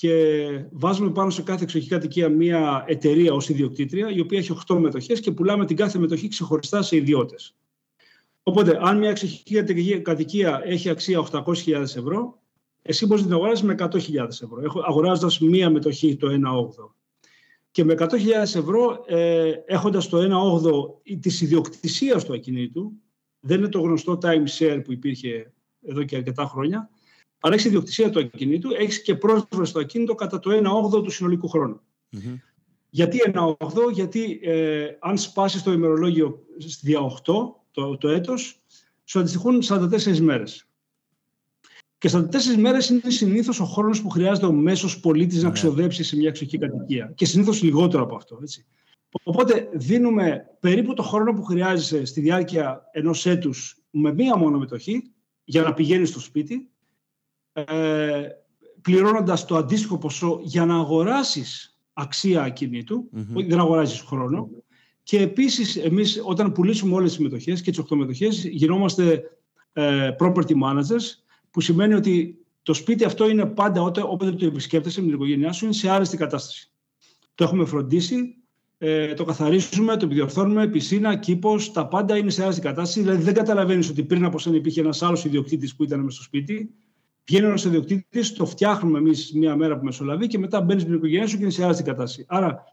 και βάζουμε πάνω σε κάθε εξοχική κατοικία μία εταιρεία ως ιδιοκτήτρια, η οποία έχει 8 μετοχές και πουλάμε την κάθε μετοχή ξεχωριστά σε ιδιώτες. Οπότε, αν μια εξοχική κατοικία έχει αξία 800.000 ευρώ, εσύ μπορείς να την αγοράσεις με 100.000 ευρώ, αγοράζοντας μία μετοχή το 1,8. Και με 100.000 ευρώ, ε, έχοντας το 1,8 της ιδιοκτησίας του ακινήτου, δεν είναι το γνωστό time share που υπήρχε εδώ και αρκετά χρόνια, αν έχεις ιδιοκτησία του ακινήτου, έχεις και πρόσβαση στο ακίνητο κατά το 1 8 του συνολικού χρόνου. Mm-hmm. Γιατί 1 8, γιατί ε, αν σπάσεις το ημερολόγιο δια 8 το, το έτος, σου αντιστοιχούν 44 μέρες. Και 44 μέρες είναι συνήθως ο χρόνος που χρειάζεται ο μέσος πολίτης να ναι. ξοδέψει σε μια εξοχική κατοικία. Και συνήθως λιγότερο από αυτό. Έτσι. Οπότε δίνουμε περίπου το χρόνο που χρειάζεσαι στη διάρκεια ενός έτους με μία μόνο μετοχή για να πηγαίνεις στο σπίτι ε, πληρώνοντας το αντίστοιχο ποσό για να αγοράσεις αξία ακινήτου, δεν αγοράζεις χρόνο. Και επίσης εμείς όταν πουλήσουμε όλες τις μετοχές και τις 8 μετοχές γινόμαστε ε, property managers που σημαίνει ότι το σπίτι αυτό είναι πάντα όταν, όποτε το επισκέπτεσαι με την οικογένειά σου είναι σε άρεστη κατάσταση. Το έχουμε φροντίσει, ε, το καθαρίζουμε, το επιδιορθώνουμε, πισίνα, κήπος, τα πάντα είναι σε άρεστη κατάσταση. Δηλαδή δεν καταλαβαίνεις ότι πριν από σένα υπήρχε ένας άλλος ιδιοκτήτης που ήταν με στο σπίτι Βγαίνει ένας ιδιοκτήτης, το φτιάχνουμε εμείς μία μέρα που μεσολαβεί και μετά μπαίνεις στην οικογένεια σου και είναι σε άλλη κατάσταση. Άρα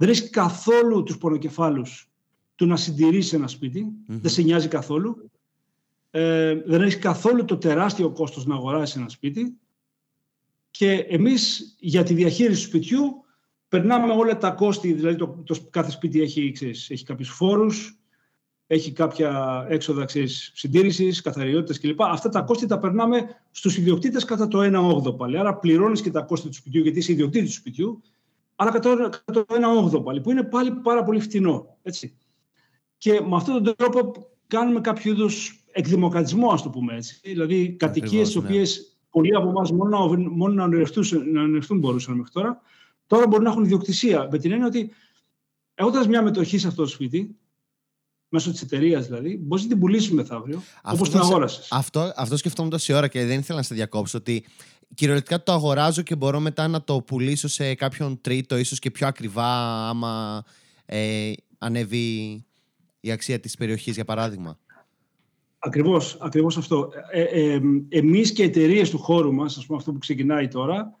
δεν έχει καθόλου τους πονοκεφάλους του να συντηρήσει ένα δεν σε νοιάζει καθόλου. Ε, δεν έχει καθόλου το τεράστιο κόστος να αγοράσεις ένα σπίτι και εμείς για τη διαχείριση του σπιτιού περνάμε όλα τα κόστη, δηλαδή το, το κάθε σπίτι έχει, ξέρεις, έχει κάποιους φόρους, έχει κάποια έξοδα συντήρησης, καθαριότητες κλπ. Αυτά τα κόστη τα περνάμε στους ιδιοκτήτες κατά το 1,8 πάλι. Άρα πληρώνεις και τα κόστη του σπιτιού, γιατί είσαι ιδιοκτήτης του σπιτιού, αλλά κατά το 1,8 πάλι, που είναι πάλι πάρα πολύ φτηνό. Έτσι. Και με αυτόν τον τρόπο κάνουμε κάποιο είδους εκδημοκρατισμό, ας το πούμε έτσι. Δηλαδή κατοικίες τι οποίες πολλοί από εμάς μόνο, μόνο να ονειρευτούν, μπορούσαν μέχρι τώρα, τώρα μπορούν να έχουν ιδιοκτησία. Με την έννοια ότι έχοντας μια μετοχή σε αυτό το σπίτι, μέσω της εταιρείας δηλαδή, μπορείς να την πουλήσεις μεθαύριο, όπως την αγόρασες. Αυτό, αυτό σκεφτόμουν τόση ώρα και δεν ήθελα να σε διακόψω. Ότι κυριολεκτικά το αγοράζω και μπορώ μετά να το πουλήσω σε κάποιον τρίτο, ίσως και πιο ακριβά, άμα ε, ανέβει η αξία της περιοχής, για παράδειγμα. Ακριβώς, ακριβώς αυτό. Ε, ε, εμείς και εταιρείες του χώρου μας, ας πούμε αυτό που ξεκινάει τώρα,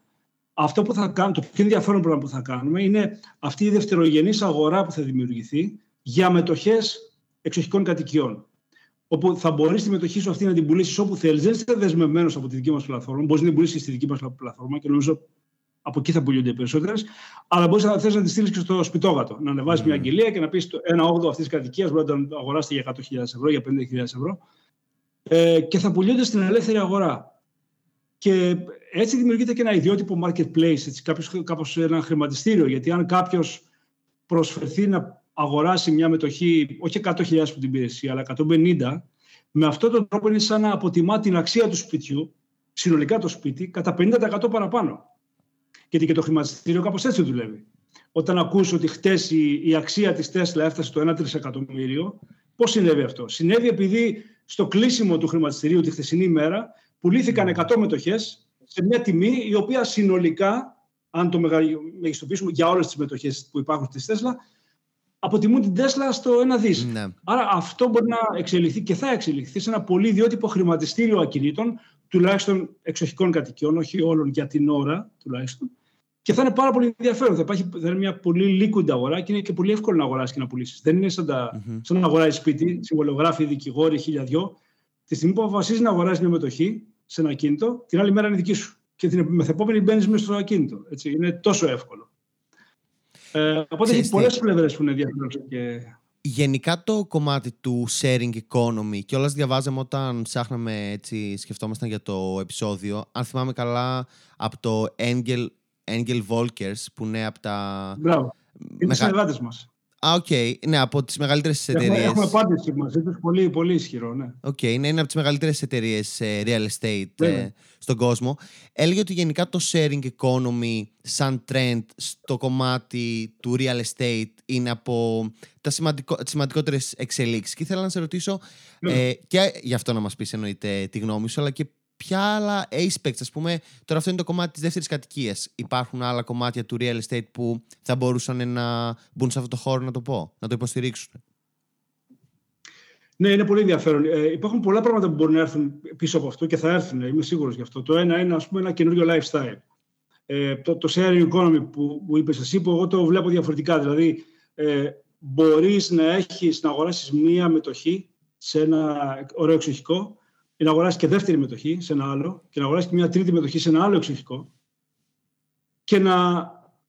αυτό που θα κάνουμε, το πιο ενδιαφέρον πράγμα που θα κάνουμε είναι αυτή η δευτερογενής αγορά που θα δημιουργηθεί για μετοχές εξοχικών κατοικιών. Όπου θα μπορείς τη μετοχή σου αυτή να την πουλήσεις όπου θέλεις. Δεν είσαι δεσμευμένος από τη δική μας πλατφόρμα. Μπορείς να την πουλήσεις στη δική μας πλατφόρμα και νομίζω από εκεί θα πουλούνται οι περισσότερες. Αλλά μπορείς να θες να τη στείλεις και στο σπιτόγατο. Να ανεβάσεις mm. μια αγγελία και να πεις ένα 8 αυτής της κατοικίας μπορεί να το αγοράσετε για 100.000 ευρώ, για 50.000 ευρώ. Ε, και θα πουλούνται στην ελεύθερη αγορά. Και έτσι δημιουργείται και ένα ιδιότυπο marketplace, έτσι, κάπως ένα χρηματιστήριο. Γιατί αν κάποιος προσφερθεί να αγοράσει μια μετοχή, όχι 100.000 που την πήρε εσύ, αλλά 150, με αυτόν τον τρόπο είναι σαν να αποτιμά την αξία του σπιτιού, συνολικά το σπίτι, κατά 50% παραπάνω. Γιατί και το χρηματιστήριο κάπως έτσι δουλεύει. Όταν ακούς ότι χτες η, η αξία της Τέσλα έφτασε στο 1 τρισεκατομμύριο, πώς συνέβη αυτό; Συνέβη επειδή στο κλείσιμο του χρηματιστηρίου τη χθεσινή ημέρα πουλήθηκαν 100 μετοχές σε μια τιμή η οποία συνολικά, αν το μεγιστοποιήσουμε για όλες τις μετοχές που υπάρχουν στη Τέσλα, αποτιμούν την Τέσλα στο ένα δις. Ναι. Άρα αυτό μπορεί να εξελιχθεί και θα εξελιχθεί σε ένα πολύ ιδιότυπο χρηματιστήριο ακινήτων, τουλάχιστον εξοχικών κατοικιών, όχι όλων για την ώρα τουλάχιστον. Και θα είναι πάρα πολύ ενδιαφέρον. Θα, υπάρχει, θα είναι μια πολύ liquid αγορά και είναι και πολύ εύκολο να αγοράσει και να πουλήσεις. Δεν είναι σαν, τα, mm-hmm. σαν να αγοράζει σπίτι, συμβολογράφοι, δικηγόροι, χίλια Τη στιγμή που αποφασίζεις να αγοράσει μια μετοχή σε ένα ακίνητο, την άλλη μέρα είναι δική σου. Και την μεθεπόμενη μπαίνεις μέσα στο ακίνητο. Έτσι. Είναι τόσο εύκολο. Ε, οπότε έχει πολλές πλευρές που είναι ενδιαφέρον. Και... Γενικά το κομμάτι του sharing economy και όλα διαβάζαμε όταν ψάχναμε έτσι, σκεφτόμασταν για το επεισόδιο. Αν θυμάμαι καλά από το Engel, Engel Volkers που είναι από τα... Μπράβο. Είναι Μεγα... μας. Α, OK. Okay. Ναι, από τις μεγαλύτερες εταιρείες. Έχουμε, έχουμε συνάντηση μαζί τους πολύ, πολύ ισχυρό, ναι. OK, okay, ναι, είναι από τις μεγαλύτερες εταιρείες ε, real estate ε, στον κόσμο. Έλεγε ότι γενικά το sharing economy σαν trend στο κομμάτι του real estate είναι από τα σημαντικο, τις σημαντικότερες εξελίξεις. Και ήθελα να σε ρωτήσω ναι. ε, και γι' αυτό να μας πεις εννοείται τη γνώμη σου, αλλά και ποια άλλα aspects, ας πούμε, τώρα αυτό είναι το κομμάτι της δεύτερης κατοικίας. Υπάρχουν άλλα κομμάτια του real estate που θα μπορούσαν να μπουν σε αυτό το χώρο, να το πω, να το υποστηρίξουν; Ναι, είναι πολύ ενδιαφέρον. Ε, υπάρχουν πολλά πράγματα που μπορούν να έρθουν πίσω από αυτό και θα έρθουν, είμαι σίγουρος γι' αυτό. Το ένα είναι, ας πούμε, ένα καινούριο lifestyle. Ε, το, το sharing economy που, που είπες εσύ, που εγώ το βλέπω διαφορετικά. Δηλαδή, ε, μπορείς να έχεις, να αγοράσεις μία μετοχή σε ένα ωραίο εξοχικό ή να αγοράσει και δεύτερη μετοχή σε ένα άλλο και να αγοράσει και μια τρίτη μετοχή σε ένα άλλο εξοχικό και να,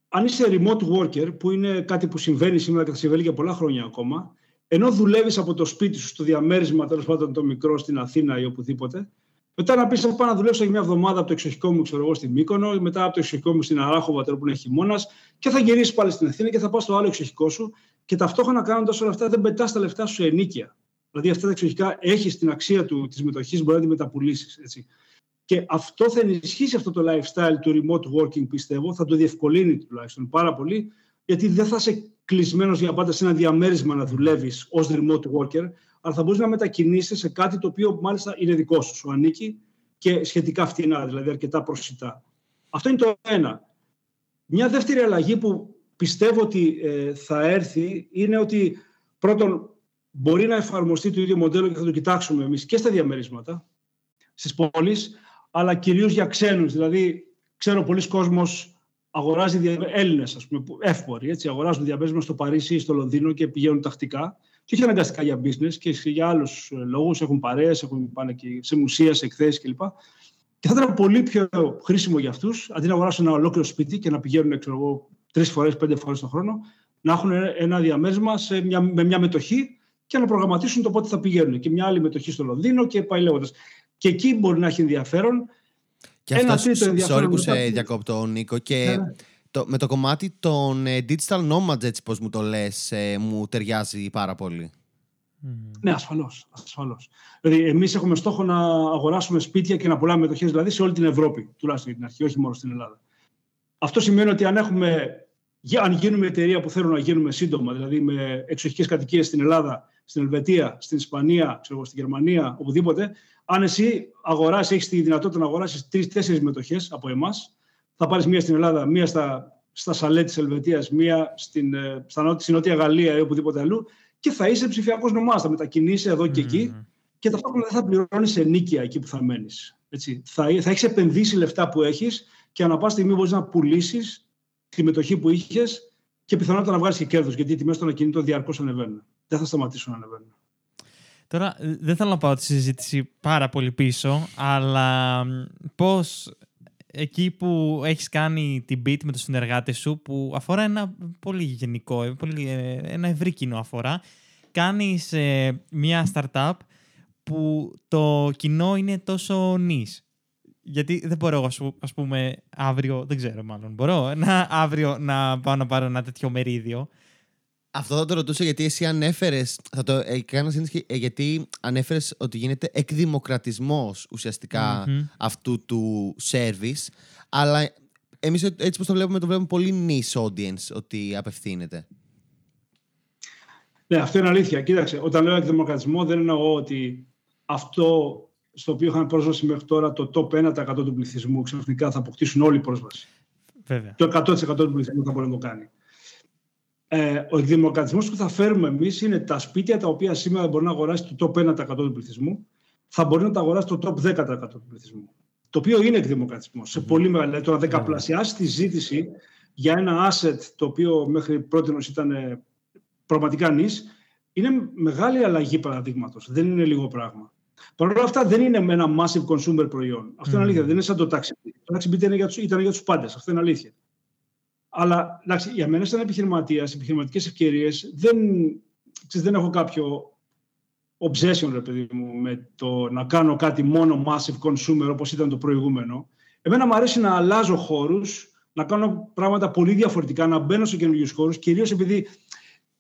αν είσαι remote worker, που είναι κάτι που συμβαίνει σήμερα και θα συμβαίνει για πολλά χρόνια ακόμα, ενώ δουλεύεις από το σπίτι σου, στο διαμέρισμα τέλος πάντων το μικρό στην Αθήνα ή οπουδήποτε, μετά να πεις: Θα πάω να δουλέψω για μια εβδομάδα από το εξοχικό μου, ξέρω εγώ, στη Μύκονο, μετά από το εξοχικό μου στην Αράχοβα, τώρα που είναι χειμώνας, και θα γυρίσεις πάλι στην Αθήνα και θα πας στο άλλο εξοχικό σου. Και ταυτόχρονα κάνοντας όλα αυτά, δεν πετάς τα λεφτά σου σε ενίκεια. Δηλαδή αυτά τα εξοχικά έχει την αξία του της μετοχής, μπορεί να τη μεταπουλήσεις. Και αυτό θα ενισχύσει αυτό το lifestyle του remote working, πιστεύω, θα το διευκολύνει τουλάχιστον πάρα πολύ, γιατί δεν θα είσαι κλεισμένος για πάντα σε ένα διαμέρισμα να δουλεύεις ως remote worker, αλλά θα μπορείς να μετακινήσει σε κάτι το οποίο μάλιστα είναι δικό σου, σου ανήκει και σχετικά φτηνά, δηλαδή αρκετά προσιτά. Αυτό είναι το ένα. Μια δεύτερη αλλαγή που πιστεύω ότι ε, θα έρθει είναι ότι πρώτον μπορεί να εφαρμοστεί το ίδιο μοντέλο και θα το κοιτάξουμε εμείς και στα διαμερίσματα στις πόλεις, αλλά κυρίως για ξένους. Δηλαδή, ξέρω πολλοί κόσμος αγοράζει δια... Έλληνες, ας πούμε, εύποροι, έτσι, αγοράζουν διαμέρισμα στο Παρίσι ή στο Λονδίνο και πηγαίνουν τακτικά και όχι αναγκαστικά για business και για άλλους λόγους, έχουν παρέες, έχουν πάνε και σε μουσεία, σε εκθέσεις κλπ. Και θα ήταν πολύ πιο χρήσιμο για αυτούς, αντί να αγοράσουν ένα ολόκληρο σπίτι και να πηγαίνουν τρεις φορές, πέντε φορές το χρόνο, να έχουν ένα διαμέρισμα σε μια, με μια μετοχή και να προγραμματίσουν το πότε θα πηγαίνουν. Και μια άλλη μετοχή στο Λονδίνο και πάει λέγοντας. Και εκεί μπορεί να έχει ενδιαφέρον. Και Ένα αυτό, τρίτο ενδιαφέρον. Sorry που σε διακόπτω, Νίκο. Και ναι. το, με το κομμάτι των ε, digital nomads, έτσι πώς μου το λες, ε, μου ταιριάζει πάρα πολύ. Ναι, ασφαλώς. Ασφαλώς. Δηλαδή, εμείς έχουμε στόχο να αγοράσουμε σπίτια και να πουλάμε μετοχές δηλαδή, σε όλη την Ευρώπη, τουλάχιστον για την αρχή, όχι μόνο στην Ελλάδα. Αυτό σημαίνει ότι αν έχουμε αν γίνουμε εταιρεία που θέλουμε να γίνουμε σύντομα, δηλαδή με εξοχικές κατοικίες στην Ελλάδα, στην Ελβετία, στην Ισπανία, ξέρω, στην Γερμανία, οπουδήποτε, αν εσύ αγοράσεις, έχεις τη δυνατότητα να αγοράσεις τρει-τέσσερι μετοχές από εμάς, θα πάρεις μία στην Ελλάδα, μία στα, στα σαλέ της Ελβετίας, μία στην, ε, στα, στην Νότια Γαλλία ή οπουδήποτε αλλού και θα είσαι ψηφιακός νομάς. Θα μετακινήσει εδώ και εκεί και ταυτόχρονα δεν θα πληρώνεις ενίκεια εκεί που θα μένεις. Θα, θα έχεις επενδύσει λεφτά που έχεις και ανά πάση στιγμή μπορείς να πουλήσεις τη μετοχή που είχες και πιθανότατα να βγάλεις και κέρδος γιατί οι τιμές των ακινήτων διαρκώς ανεβαίνουν. Δεν θα σταματήσουν να ανεβαίνουν. Τώρα, ε, δεν θέλω να πάω τη συζήτηση πάρα πολύ πίσω, αλλά πώς εκεί που έχεις κάνει την beat με τους συνεργάτες σου, που αφορά ένα πολύ γενικό, ε, πολύ, ε, ένα ευρύ κοινό αφορά, κάνεις μια startup που το κοινό είναι τόσο νης. Γιατί δεν μπορώ, ας πούμε, αύριο, δεν ξέρω μάλλον, μπορώ να, αύριο να πάω να πάρω ένα τέτοιο μερίδιο. Αυτό θα το ρωτούσα γιατί εσύ ανέφερες. Θα το ε, ε, γιατί ανέφερες ότι γίνεται εκδημοκρατισμός αυτού του service. Αλλά εμείς έτσι πως το βλέπουμε, το βλέπουμε πολύ niche audience ότι απευθύνεται. Ναι, αυτό είναι αλήθεια. Κοίταξε, όταν λέω εκδημοκρατισμό δεν εννοώ ότι αυτό στο οποίο είχαν πρόσβαση μέχρι τώρα το top 1% του πληθυσμού ξαφνικά θα αποκτήσουν όλη πρόσβαση. Βέβαια. Το 100% του πληθυσμού θα μπορεί να το κάνει. Ε, ο εκδημοκρατισμό που θα φέρουμε εμείς είναι τα σπίτια τα οποία σήμερα μπορεί να αγοράσει το top 1% του πληθυσμού, θα μπορεί να τα αγοράσει το top 10% του πληθυσμού. Το οποίο είναι εκδημοκρατισμός. Σε πολύ μεγάλη. Δηλαδή, το να δεκαπλασιάσει τη ζήτηση για ένα asset το οποίο μέχρι πρώτη ήταν ε, πραγματικά νης, είναι μεγάλη αλλαγή παραδείγματος. Δεν είναι λίγο πράγμα. Παρ' όλα αυτά δεν είναι ένα massive consumer προϊόν. Αυτό είναι αλήθεια. Δεν είναι σαν το taxi. Το taxi ήταν για τους ήταν για τους πάντες. Αυτό είναι αλήθεια. Αλλά εντάξει, για μένα, σαν επιχειρηματίας, επιχειρηματικές ευκαιρίες, δεν, δεν έχω κάποιο obsession, ρε παιδί μου, με το να κάνω κάτι μόνο massive consumer όπως ήταν το προηγούμενο. Εμένα μου αρέσει να αλλάζω χώρους, να κάνω πράγματα πολύ διαφορετικά, να μπαίνω σε καινούριους χώρους, κυρίως επειδή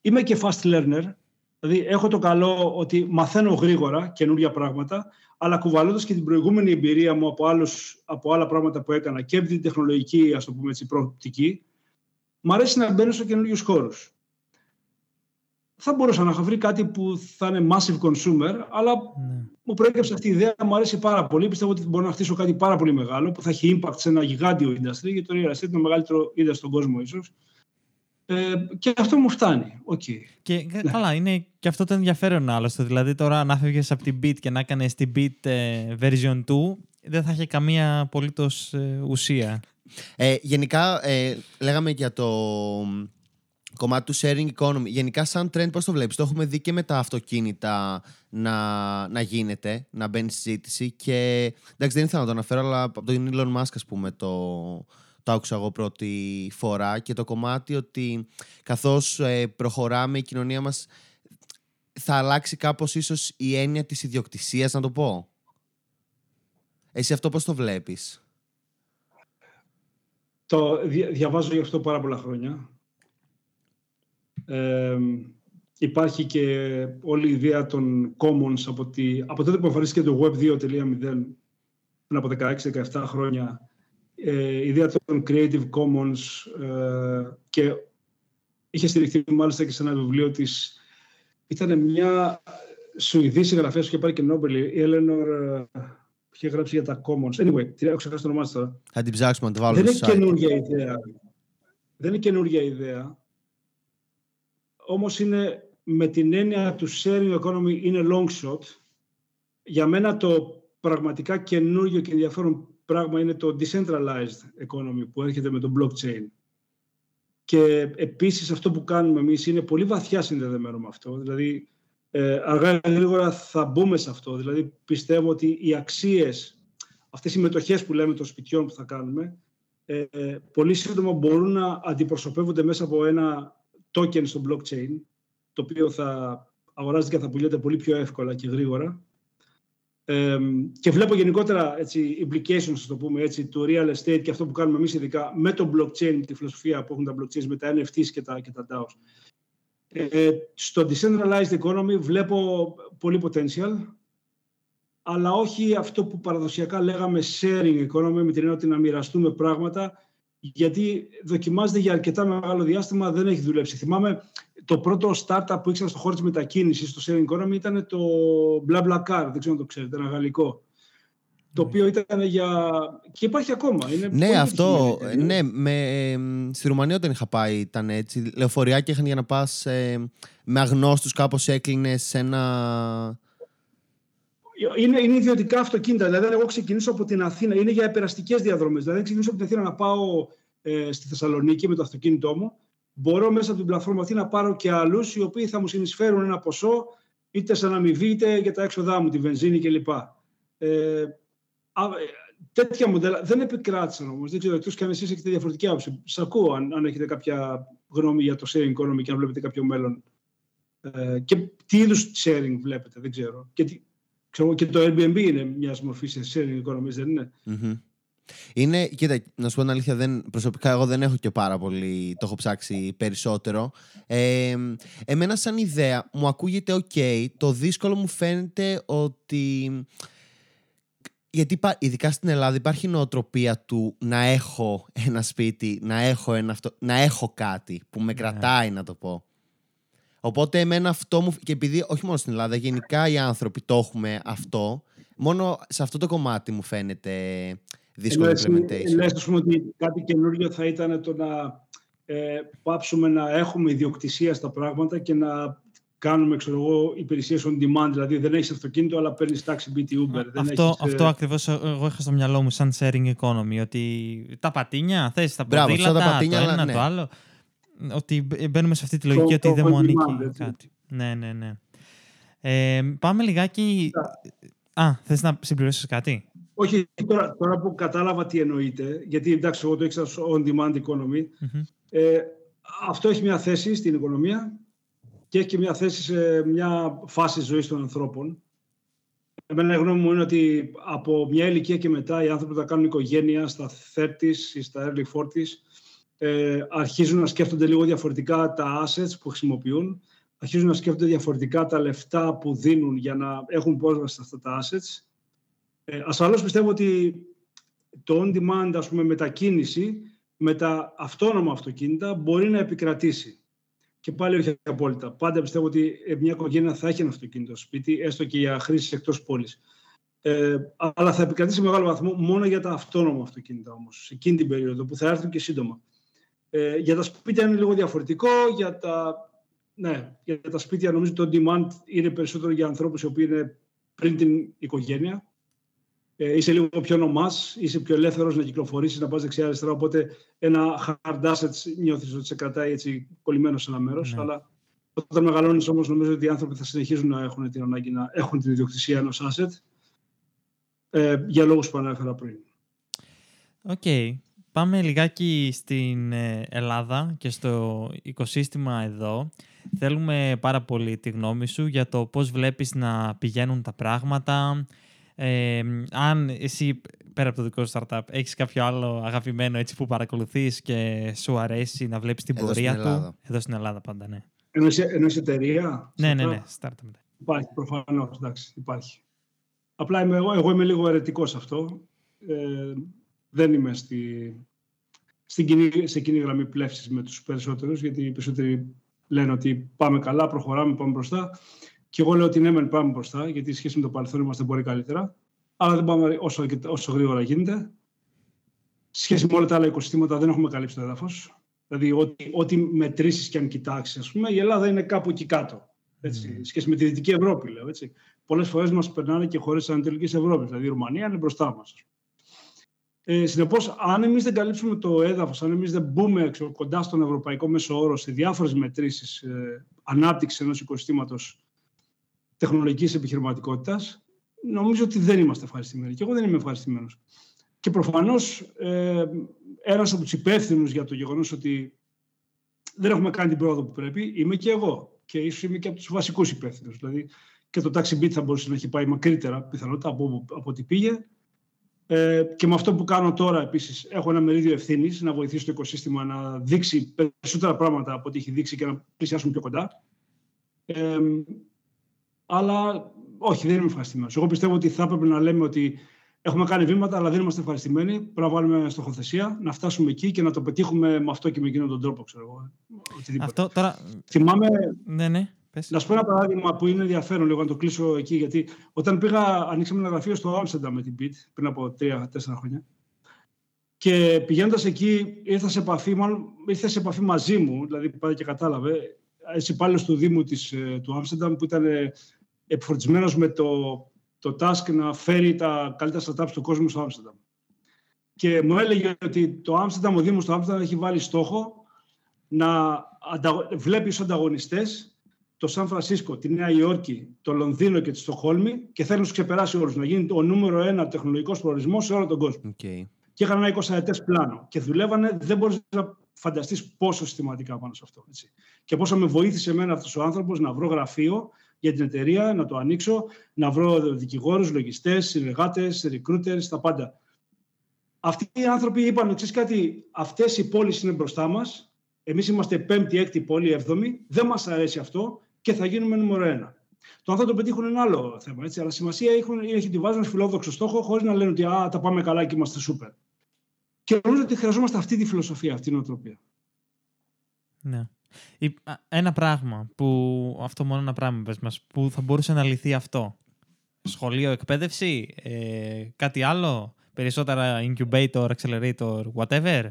είμαι και fast learner. Δηλαδή, έχω το καλό ότι μαθαίνω γρήγορα καινούργια πράγματα, αλλά κουβαλώντας και την προηγούμενη εμπειρία μου από, άλλους, από άλλα πράγματα που έκανα και από την τεχνολογική, ας το πούμε έτσι, προοπτική, μου αρέσει να μπαίνω σε καινούριους χώρους. Θα μπορούσα να έχω βρει κάτι που θα είναι massive consumer, αλλά ναι. μου προέκυψε αυτή η ιδέα, μου αρέσει πάρα πολύ. Πιστεύω ότι μπορώ να χτίσω κάτι πάρα πολύ μεγάλο που θα έχει impact σε ένα γιγάντιο industry, γιατί το real estate είναι το μεγαλύτερο industry στον κόσμο, ίσως. Ε, και αυτό μου φτάνει. Okay. Και ναι. καλά, είναι και αυτό το ενδιαφέρον άλλωστε. Δηλαδή, τώρα να φεύγει από την Beat και να έκανες την Beat ε, version 2, δεν θα είχε καμία απολύτως ε, ουσία. Ε, γενικά, ε, λέγαμε για το κομμάτι του sharing economy. Γενικά, σαν trend, πώς το βλέπεις; Το έχουμε δει και με τα αυτοκίνητα να, να γίνεται, να μπαίνει συζήτηση. Και εντάξει, δεν ήθελα να το αναφέρω, αλλά από τον Elon Musk, ας πούμε, το, το άκουσα εγώ πρώτη φορά. Και το κομμάτι ότι καθώς ε, προχωράμε, η κοινωνία μας θα αλλάξει κάπως ίσως η έννοια της ιδιοκτησίας, να το πω. Εσύ αυτό πώς το βλέπεις; Το διαβάζω γι' αυτό πάρα πολλά χρόνια. υπάρχει και όλη η ιδέα των commons από, τη, από τότε που εμφανίστηκε το Web 2.0 πριν από 16-17 χρόνια ε, η ιδέα των Creative Commons ε, και είχε στηριχθεί μάλιστα και σε ένα βιβλίο της ήταν μια Σουηδή συγγραφέας που είχε πάρει και Νόμπελ, η Eleanor είχε γράψει για τα Commons. Anyway, έχω ξεχάσει το όνομά της τώρα. Θα την ψάξουμε να το βάλουμε Δεν είναι καινούργια ιδέα. Δεν είναι καινούργια ιδέα. Όμως είναι με την έννοια του sharing economy είναι long shot. Για μένα το πραγματικά καινούργιο και ενδιαφέρον πράγμα είναι το decentralized economy που έρχεται με το blockchain. Και επίσης αυτό που κάνουμε εμείς είναι πολύ βαθιά συνδεδεμένο με αυτό. Δηλαδή ε, αργά ή γρήγορα θα μπούμε σε αυτό. Δηλαδή, πιστεύω ότι οι αξίες, αυτές οι μετοχές που λέμε των σπιτιών που θα κάνουμε, ε, ε, πολύ σύντομα μπορούν να αντιπροσωπεύονται μέσα από ένα token στο blockchain, το οποίο θα αγοράζεται και θα πουλιέται πολύ πιο εύκολα και γρήγορα. Ε, και βλέπω γενικότερα έτσι, implications, το πούμε έτσι, του real estate και αυτό που κάνουμε εμείς ειδικά με το blockchain, τη φιλοσοφία που έχουν τα blockchains, με τα NFTs και τα, και τα DAOs. Ε, στο decentralized economy βλέπω πολύ potential, αλλά όχι αυτό που παραδοσιακά λέγαμε sharing economy, με την έννοια ότι να μοιραστούμε πράγματα, γιατί δοκιμάζεται για αρκετά μεγάλο διάστημα, δεν έχει δουλέψει. Θυμάμαι το πρώτο startup που ήξερα στο χώρο της μετακίνησης, στο sharing economy, ήταν το BlaBlaCar, δεν ξέρω αν το ξέρετε, ένα γαλλικό το οποίο ήταν για. και υπάρχει ακόμα. Είναι ναι, αυτό. Ναι, με, στη Ρουμανία όταν είχα πάει ήταν έτσι. Λεωφοριάκια είχαν για να πας ε, με αγνώστους, κάπως έκλεινε σε ένα. Είναι, είναι ιδιωτικά αυτοκίνητα. Δηλαδή, εγώ ξεκινήσω από την Αθήνα. Είναι για επεραστικές διαδρομές. Δηλαδή, ξεκινήσω από την Αθήνα να πάω ε, στη Θεσσαλονίκη με το αυτοκίνητό μου. Μπορώ μέσα από την πλατφόρμα αυτή να πάρω και άλλους οι οποίοι θα μου συνεισφέρουν ένα ποσό είτε σαν αμοιβή είτε για τα έξοδά μου, τη βενζίνη κλπ. Ε, ε, τέτοια μοντέλα δεν επικράτησαν όμως. Δεν ξέρω, εκτός και αν εσείς έχετε διαφορετική άποψη. Σας ακούω αν, αν έχετε κάποια γνώμη για το sharing economy και αν βλέπετε κάποιο μέλλον. Ε, και τι είδους sharing βλέπετε, δεν ξέρω. Και, ξέρω. και το Airbnb είναι μιας μορφής sharing economy, δεν είναι; Mm-hmm. Είναι, κοίτα, να σου πω την αλήθεια, δεν, προσωπικά εγώ δεν έχω και πάρα πολύ, το έχω ψάξει περισσότερο. Ε, εμένα σαν ιδέα μου ακούγεται ok, το δύσκολο μου φαίνεται ότι γιατί ειδικά στην Ελλάδα υπάρχει νοοτροπία του να έχω ένα σπίτι, να έχω, ένα αυτό, να έχω κάτι που με ναι. κρατάει να το πω. Οπότε εμένα αυτό μου, και επειδή όχι μόνο στην Ελλάδα, γενικά οι άνθρωποι το έχουμε αυτό, μόνο σε αυτό το κομμάτι μου φαίνεται δύσκολο Λες, implementation. Λες, πούμε, ότι κάτι καινούριο θα ήταν το να ε, πάψουμε να έχουμε ιδιοκτησία στα πράγματα και να κάνουμε ξέρω εγώ, υπηρεσίες on demand. Δηλαδή δεν έχεις αυτοκίνητο, αλλά παίρνεις τάξη BT Uber. Αυτό, δεν έχεις, αυτό ε... ακριβώ εγώ είχα στο μυαλό μου σαν sharing economy. Ότι τα πατίνια, θες τα ποδήλατα, τα πατίνια, το ένα, ναι. το άλλο. Ότι μπαίνουμε σε αυτή τη λογική ότι δεν μου ανήκει κάτι. Ναι, ναι, ναι. Ε, πάμε λιγάκι. Α, θες να συμπληρώσεις κάτι; Όχι, τώρα, τώρα που κατάλαβα τι εννοείται, γιατί εντάξει, εγώ το ήξερα on demand economy, ε, αυτό έχει μια θέση στην οικονομία και έχει και μια θέση σε μια φάση ζωής των ανθρώπων. Εμένα η γνώμη μου είναι ότι από μια ηλικία και μετά οι άνθρωποι που θα κάνουν οικογένεια στα 30s ή στα early 40s ε, αρχίζουν να σκέφτονται λίγο διαφορετικά τα assets που χρησιμοποιούν, αρχίζουν να σκέφτονται διαφορετικά τα λεφτά που δίνουν για να έχουν πρόσβαση σε αυτά τα assets. Ε, ασφαλώς πιστεύω ότι το on-demand, ας πούμε, μετακίνηση με τα αυτόνομα αυτοκίνητα μπορεί να επικρατήσει. Και πάλι όχι απόλυτα. Πάντα πιστεύω ότι μια οικογένεια θα έχει ένα αυτοκίνητο σπίτι, έστω και για χρήση εκτός πόλης. Ε, αλλά θα επικρατήσει σε μεγάλο βαθμό μόνο για τα αυτόνομα αυτοκίνητα όμως, σε εκείνη την περίοδο που θα έρθουν και σύντομα. Ε, για τα σπίτια είναι λίγο διαφορετικό. Για τα, ναι, για τα σπίτια νομίζω το demand είναι περισσότερο για ανθρώπους οι οποίοι είναι πριν την οικογένεια ε, είσαι λίγο πιο νομάς, είσαι πιο ελεύθερος να κυκλοφορήσεις, να πας δεξιά-αριστερά. Οπότε ένα hard asset νιώθεις ότι σε κρατάει έτσι κολλημένος σε ένα μέρος. Ναι. Αλλά όταν μεγαλώνεις όμως, νομίζω ότι οι άνθρωποι θα συνεχίζουν να έχουν την ανάγκη να έχουν την ιδιοκτησία ενός asset ε, για λόγους που ανέφερα πριν. OK. Okay. Πάμε λιγάκι στην ε, Ελλάδα και στο οικοσύστημα εδώ. Θέλουμε πάρα πολύ τη γνώμη σου για το πώς βλέπεις να πηγαίνουν τα πράγματα, ε, αν εσύ πέρα από το δικό σου startup έχεις κάποιο άλλο αγαπημένο έτσι που παρακολουθείς και σου αρέσει να βλέπεις την πορεία του; Εδώ στην Ελλάδα πάντα, ναι. Εννοείς εταιρεία. Ναι, ναι, ναι, startup. Υπάρχει, προφανώς, εντάξει, υπάρχει. Απλά είμαι, εγώ, εγώ είμαι λίγο αιρετικός σε αυτό. Ε, δεν είμαι στη, στην κοινή, σε κοινή γραμμή πλεύσης με τους περισσότερους, γιατί οι περισσότεροι λένε ότι πάμε καλά, προχωράμε, πάμε μπροστά. Και εγώ λέω ότι ναι, μεν πάμε μπροστά, γιατί η σχέση με το παρελθόν είμαστε πολύ καλύτερα, αλλά δεν πάμε όσο, όσο γρήγορα γίνεται. Σχέση με όλα τα άλλα οικοσυστήματα δεν έχουμε καλύψει το έδαφος. Δηλαδή, ό,τι, ό,τι μετρήσεις και αν κοιτάξεις, ας πούμε, η Ελλάδα είναι κάπου εκεί κάτω. Έτσι, mm. Σχέση με τη Δυτική Ευρώπη, λέω. Έτσι. Πολλές φορές μας περνάνε και χώρες της Ανατολικής Ευρώπης. Δηλαδή, η Ρουμανία είναι μπροστά μας. Ε, Συνεπώς, αν εμείς δεν καλύψουμε το έδαφος, αν εμείς δεν μπούμε έξω, κοντά στον ευρωπαϊκό μέσο όρο σε διάφορες μετρήσεις ε, ανάπτυξης ενός οικοσυστήματος τεχνολογικής επιχειρηματικότητας, νομίζω ότι δεν είμαστε ευχαριστημένοι. Και εγώ δεν είμαι ευχαριστημένος. Και προφανώς ε, ένας από τους υπεύθυνους για το γεγονός ότι δεν έχουμε κάνει την πρόοδο που πρέπει, είμαι και εγώ. Και ίσως είμαι και από τους βασικούς υπεύθυνους. Δηλαδή και το Taxi Beat θα μπορούσε να έχει πάει μακρύτερα πιθανότητα από, από ό,τι πήγε. Ε, και με αυτό που κάνω τώρα, επίσης, έχω ένα μερίδιο ευθύνης να βοηθήσω το οικοσύστημα να δείξει περισσότερα πράγματα από ό,τι έχει δείξει και να πλησιάσουμε πιο κοντά. Ε, αλλά όχι, δεν είμαι ευχαριστημένος. Εγώ πιστεύω ότι θα έπρεπε να λέμε ότι έχουμε κάνει βήματα, αλλά δεν είμαστε ευχαριστημένοι. Πρέπει να βάλουμε στοχοθεσία, να φτάσουμε εκεί και να το πετύχουμε με αυτό και με εκείνον τον τρόπο, ξέρω εγώ. Αυτό τώρα. Θυμάμαι. Ναι, ναι. Πες. Να σου πω ένα παράδειγμα που είναι ενδιαφέρον λίγο να το κλείσω εκεί. Γιατί όταν πήγα, ανοίξαμε ένα γραφείο στο Άμστερνταμ με την BIT πριν από τρία-τέσσερα χρόνια. Και πηγαίνοντας εκεί, ήρθα σε επαφή, μάλλον, ήρθε σε επαφή μαζί μου, δηλαδή πάει και κατάλαβε, έτσι υπάλληλος του Δήμου της, ε, του Άμστερνταμ που ήταν επιφορτισμένος με το, το task να φέρει τα καλύτερα startups του κόσμου στο Άμστερνταμ. Και μου έλεγε ότι το Άμστερνταμ, ο Δήμος του Άμστερνταμ έχει βάλει στόχο να βλέπεις ως ανταγωνιστές το Σαν Φρανσίσκο, τη Νέα Υόρκη, το Λονδίνο και τη Στοχόλμη και θέλει να τους ξεπεράσει όλους, να γίνει ο νούμερο ένα τεχνολογικός προορισμός σε όλο τον κόσμο. Okay. Και είχαν ένα 20 ετές πλάνο. Και δουλεύανε, δεν μπορείς να φανταστείς πόσο συστηματικά πάνω σε αυτό. Έτσι. Και πόσο με βοήθησε εμένα αυτός ο άνθρωπος να βρω γραφείο για την εταιρεία, να το ανοίξω, να βρω δικηγόρους, λογιστές, συνεργάτες, recruiters, τα πάντα. Αυτοί οι άνθρωποι είπαν, ξέρεις κάτι, αυτές οι πόλεις είναι μπροστά μας, εμείς είμαστε πέμπτη, έκτη πόλη, έβδομη, δεν μας αρέσει αυτό και θα γίνουμε νούμερο ένα. Το αν θα το πετύχουν είναι άλλο θέμα. Έτσι. Αλλά σημασία έχουν, είναι ότι βάζουν φιλόδοξο στόχο χωρίς να λένε ότι α, τα πάμε καλά και είμαστε σούπερ. Και νομίζω ότι χρειαζόμαστε αυτή τη φιλοσοφία, αυτή την οτροπία. Ναι. Ένα πράγμα που, αυτό μόνο ένα πράγμα πες μας, που θα μπορούσε να λυθεί αυτό. Σχολείο, εκπαίδευση, ε, κάτι άλλο, περισσότερα incubator, accelerator, whatever.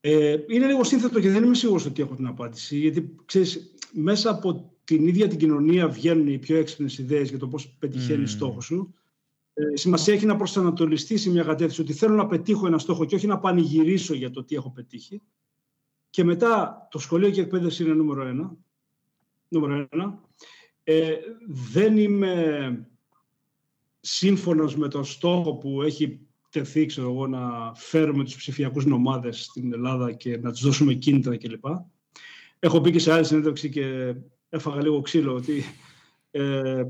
Ε, είναι λίγο σύνθετο και δεν είμαι σίγουρος ότι έχω την απάντηση. Γιατί, ξέρεις, μέσα από την ίδια την κοινωνία βγαίνουν οι πιο έξυπνες ιδέες για το πώς πετυχαίνεις mm. στόχο σου. Ε, σημασία έχει να προσανατολιστεί σε μια κατεύθυνση ότι θέλω να πετύχω ένα στόχο και όχι να πανηγυρίσω για το τι έχω πετύχει. Και μετά το σχολείο και η εκπαίδευση είναι νούμερο ένα. Νούμερο ένα. Ε, δεν είμαι σύμφωνος με το στόχο που έχει τεθεί, ξέρω εγώ, να φέρουμε τους ψηφιακούς νομάδες στην Ελλάδα και να τους δώσουμε κίνητρα κλπ. Έχω πει και σε άλλη συνέντευξη και έφαγα λίγο ξύλο ότι ε,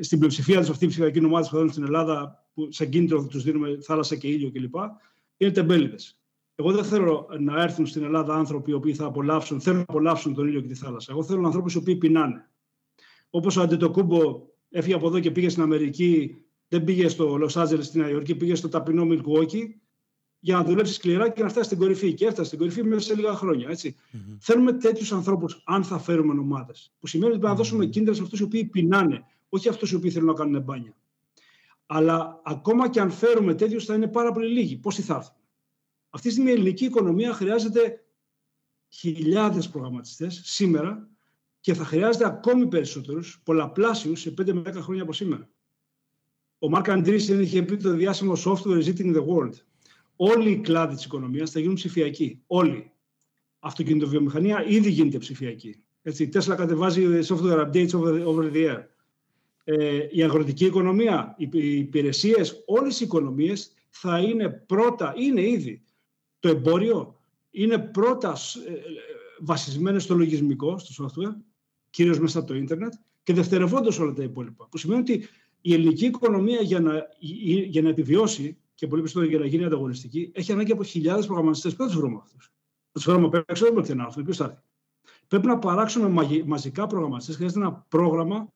στην πλειοψηφία του αυτή η ψηφιακή ομάδα που θα στην Ελλάδα, που σαν κίνητρο θα τους δίνουμε θάλασσα και ήλιο κλπ., είναι τεμπέληδες. Εγώ δεν θέλω να έρθουν στην Ελλάδα άνθρωποι οι οποίοι θα απολαύσουν, θέλουν να απολαύσουν τον ήλιο και τη θάλασσα. Εγώ θέλω ανθρώπους οι οποίοι πεινάνε. Όπως ο Αντετοκούμπο έφυγε από εδώ και πήγε στην Αμερική, δεν πήγε στο Λο Άντζελε στη Νέα Υόρκη, πήγε στο ταπεινό Μιλκουόκι για να δουλέψει σκληρά και να φτάσει στην κορυφή. Και έφτασε στην κορυφή μέσα σε λίγα χρόνια. Έτσι. Mm-hmm. Θέλουμε τέτοιους ανθρώπους, αν θα φέρουμε ομάδες. Που σημαίνει ότι πρέπει να δώσουμε κίνητρα σε αυτούς οι οποίοι πεινάνε, όχι αυτούς οι οποίοι θέλουν να κάνουν μπάνια. Αλλά ακόμα και αν φέρουμε τέτοιους, θα είναι πάρα πολύ λίγοι. Πόσοι θα έρθουν. Αυτή τη στιγμή η ελληνική οικονομία χρειάζεται χιλιάδες προγραμματιστές σήμερα και θα χρειάζεται ακόμη περισσότερους, πολλαπλάσιους σε 5 με 10 χρόνια από σήμερα. Ο Μάρκ Αντρίσεν είχε πει το διάσημο software is eating the world. Όλοι οι κλάδοι της οικονομίας θα γίνουν ψηφιακοί. Όλοι. Αυτοκινητοβιομηχανία ήδη γίνεται ψηφιακή. Έτσι, η Tesla κατεβάζει software updates over, over the air. Ε, η αγροτική οικονομία, οι υπηρεσίες, όλες οι οικονομίες θα είναι πρώτα, είναι ήδη. Το εμπόριο είναι πρώτα ε, βασισμένο στο λογισμικό, στο software, κυρίως μέσα από το ίντερνετ, και δευτερευόντως όλα τα υπόλοιπα. Που σημαίνει ότι η ελληνική οικονομία για να, για να επιβιώσει και πολύ περισσότερο για να γίνει ανταγωνιστική, έχει ανάγκη από χιλιάδες προγραμματιστές. Πού θα τους βρούμε αυτούς; Θα τους φέρουμε απ' έξω, δεν μπορεί να έρθουν. Ποιος θα έρθει; Πρέπει να παράξουμε μαζικά προγραμματιστές. Χρειάζεται ένα πρόγραμμα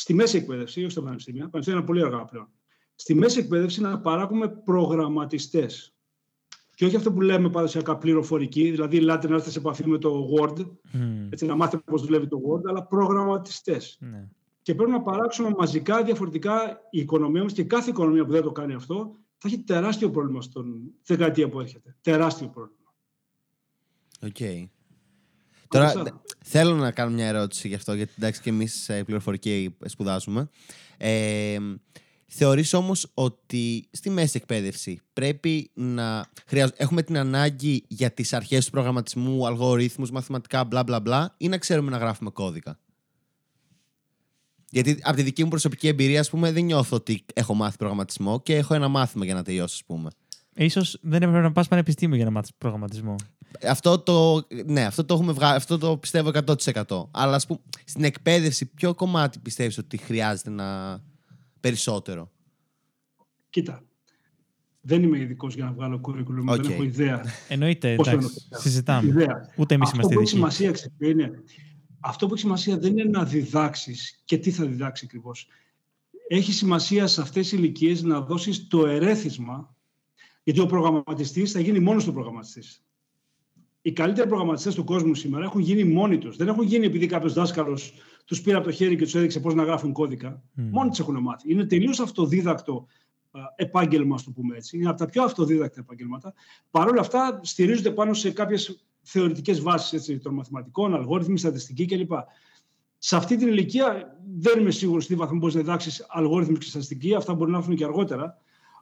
στη μέση εκπαίδευση, όχι στα πανεπιστήμια. Πανεπιστήμια είναι πολύ αργά πλέον. Στη μέση εκπαίδευση να παράγουμε προγραμματιστές. Και όχι αυτό που λέμε παραδοσιακά πληροφορική, δηλαδή ελάτε να έρθετε σε επαφή με το Word, mm. έτσι να μάθετε πώς δουλεύει το Word, αλλά προγραμματιστές. Ναι και πρέπει να παράξουμε μαζικά διαφορετικά η οικονομία μας και κάθε οικονομία που δεν το κάνει αυτό θα έχει τεράστιο πρόβλημα στον δεκαετία που έρχεται. Τεράστιο πρόβλημα. OK. Okay. Τώρα θέλω να κάνω μια ερώτηση γι' αυτό, γιατί εντάξει και εμείς σε πληροφορική σπουδάζουμε. Ε, Θεωρείς όμως ότι στη μέση εκπαίδευση πρέπει να έχουμε την ανάγκη για τις αρχές του προγραμματισμού, αλγορίθμους, μαθηματικά, μπλα μπλα μπλα ή να ξέρουμε να γράφουμε κώδικα; Γιατί από τη δική μου προσωπική εμπειρία, ας πούμε, δεν νιώθω ότι έχω μάθει προγραμματισμό και έχω ένα μάθημα για να τελειώσω, ας πούμε. Ίσως δεν έπρεπε να πας πανεπιστήμιο για να μάθεις προγραμματισμό. Αυτό το, ναι, αυτό το, έχουμε βγάλει, αυτό το πιστεύω 100%. Αλλά ας πούμε, στην εκπαίδευση, ποιο κομμάτι πιστεύεις ότι χρειάζεται να περισσότερο; Κοίτα, δεν είμαι ειδικός για να βγάλω κουρικουλούμ, okay. δεν έχω ιδέα. Εννοείται, εντάξει, συζητάμε. Ιδέα. Ούτε εμείς είμαστε ειδικοί. Αυτό που έχει σημασία είναι αυτό που έχει σημασία δεν είναι να διδάξεις και τι θα διδάξει ακριβώς. Έχει σημασία σε αυτές τις ηλικίες να δώσεις το ερέθισμα, γιατί ο προγραμματιστής θα γίνει μόνος του προγραμματιστής. Οι καλύτεροι προγραμματιστές του κόσμου σήμερα έχουν γίνει μόνοι τους. Δεν έχουν γίνει επειδή κάποιος δάσκαλος τους πήρε από το χέρι και τους έδειξε πώς να γράφουν κώδικα. Mm. Μόνοι τους έχουν μάθει. Είναι τελείως αυτοδίδακτο επάγγελμα, ας το πούμε έτσι. Είναι από τα πιο αυτοδίδακτα επαγγέλματα. Παρ' όλα αυτά, στηρίζονται πάνω σε κάποιες θεωρητικές βάσεις των μαθηματικών, αλγόριθμοι, στατιστική κλπ. Σε αυτή την ηλικία δεν είμαι σίγουρος τι βαθμό μπορείς να διδάξεις αλγόριθμοι και στατιστική. Αυτά μπορεί να έρθουν και αργότερα.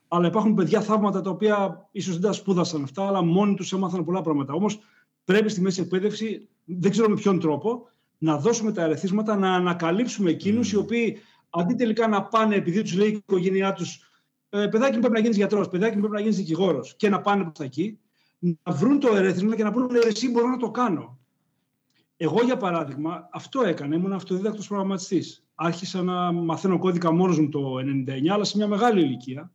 Αλλά υπάρχουν παιδιά θαύματα τα οποία ίσως δεν τα σπούδασαν αυτά, αλλά μόνοι τους έμαθαν πολλά πράγματα. Όμως πρέπει στη μέση εκπαίδευση, δεν ξέρω με ποιον τρόπο, να δώσουμε τα ερεθίσματα, να ανακαλύψουμε εκείνους mm. οι οποίοι αντί τελικά να πάνε επειδή τους λέει η οικογένειά τους, ε, παιδάκι μου πρέπει να γίνεις γιατρός, παιδάκι μου πρέπει να γίνεις δικηγόρος και να πάνε προς εκεί, να βρουν το ερέθισμα και να πούνε εσύ μπορώ να το κάνω. Εγώ, για παράδειγμα, αυτό έκανα. Ήμουν αυτοδίδακτος προγραμματιστής. Άρχισα να μαθαίνω κώδικα μόνος μου το 1999, αλλά σε μια μεγάλη ηλικία.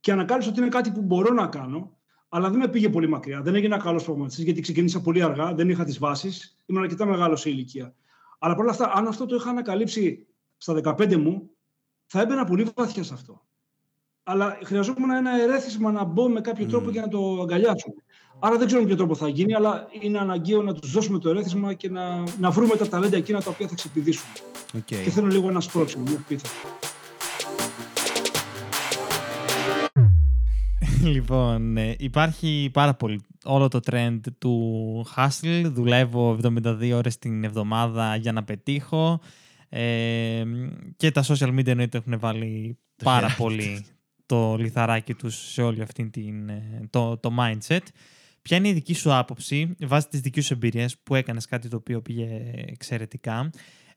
Και ανακάλυψα ότι είναι κάτι που μπορώ να κάνω, αλλά δεν με πήγε πολύ μακριά. Δεν έγινα καλός προγραμματιστής γιατί ξεκίνησα πολύ αργά, δεν είχα τις βάσεις, ήμουν αρκετά μεγάλος σε ηλικία. Αλλά παρόλα αυτά, αν αυτό το είχα ανακαλύψει στα 15 μου, θα έμπαινα πολύ βαθιά σε αυτό. Αλλά χρειαζόμουν ένα ερέθισμα να μπω με κάποιο τρόπο για να το αγκαλιάσω. Άρα δεν ξέρω με ποιο τρόπο θα γίνει, αλλά είναι αναγκαίο να τους δώσουμε το ερέθισμα και να, να βρούμε τα ταλέντα εκείνα τα οποία θα ξεπηδήσουν. Okay. Και θέλω λίγο ένα σπρώξιμο, μια πίθα. λοιπόν, ε, υπάρχει πάρα πολύ όλο το trend του hustle. Δουλεύω 72 ώρες την εβδομάδα για να πετύχω. Ε, και τα social media εννοείται έχουν βάλει πάρα πολύ το λιθαράκι τους σε όλη αυτή την, ε, το, το mindset. Ποια είναι η δική σου άποψη βάσει τις δικές σου εμπειρίες που έκανες κάτι το οποίο πήγε εξαιρετικά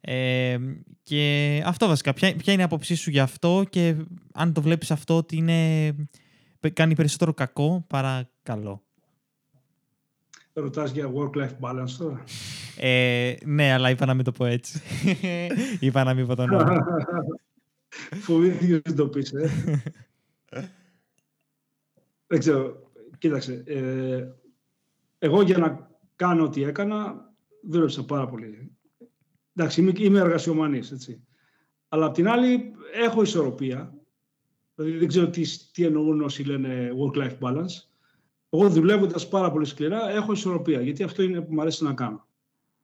ε, και αυτό βασικά, ποια, ποια είναι η άποψή σου για αυτό και αν το βλέπεις αυτό ότι είναι, κάνει περισσότερο κακό παρά καλό. Ρωτάς για work-life balance τώρα. Ε, ναι, αλλά είπα να μην το πω έτσι. είπα να μην πω τον όνομα. Φοβήθηκες να το πεις, ε. Δεν ξέρω. Κοίταξε. Ε, εγώ για να κάνω ό,τι έκανα, δούλεψα πάρα πολύ. Εντάξει, είμαι, είμαι εργασιομανής, έτσι. Αλλά απ' την άλλη, έχω ισορροπία. Δηλαδή, δεν ξέρω τι, τι εννοούν όσοι λένε work-life balance. Εγώ δουλεύοντας πάρα πολύ σκληρά, έχω ισορροπία, γιατί αυτό είναι που μου αρέσει να κάνω.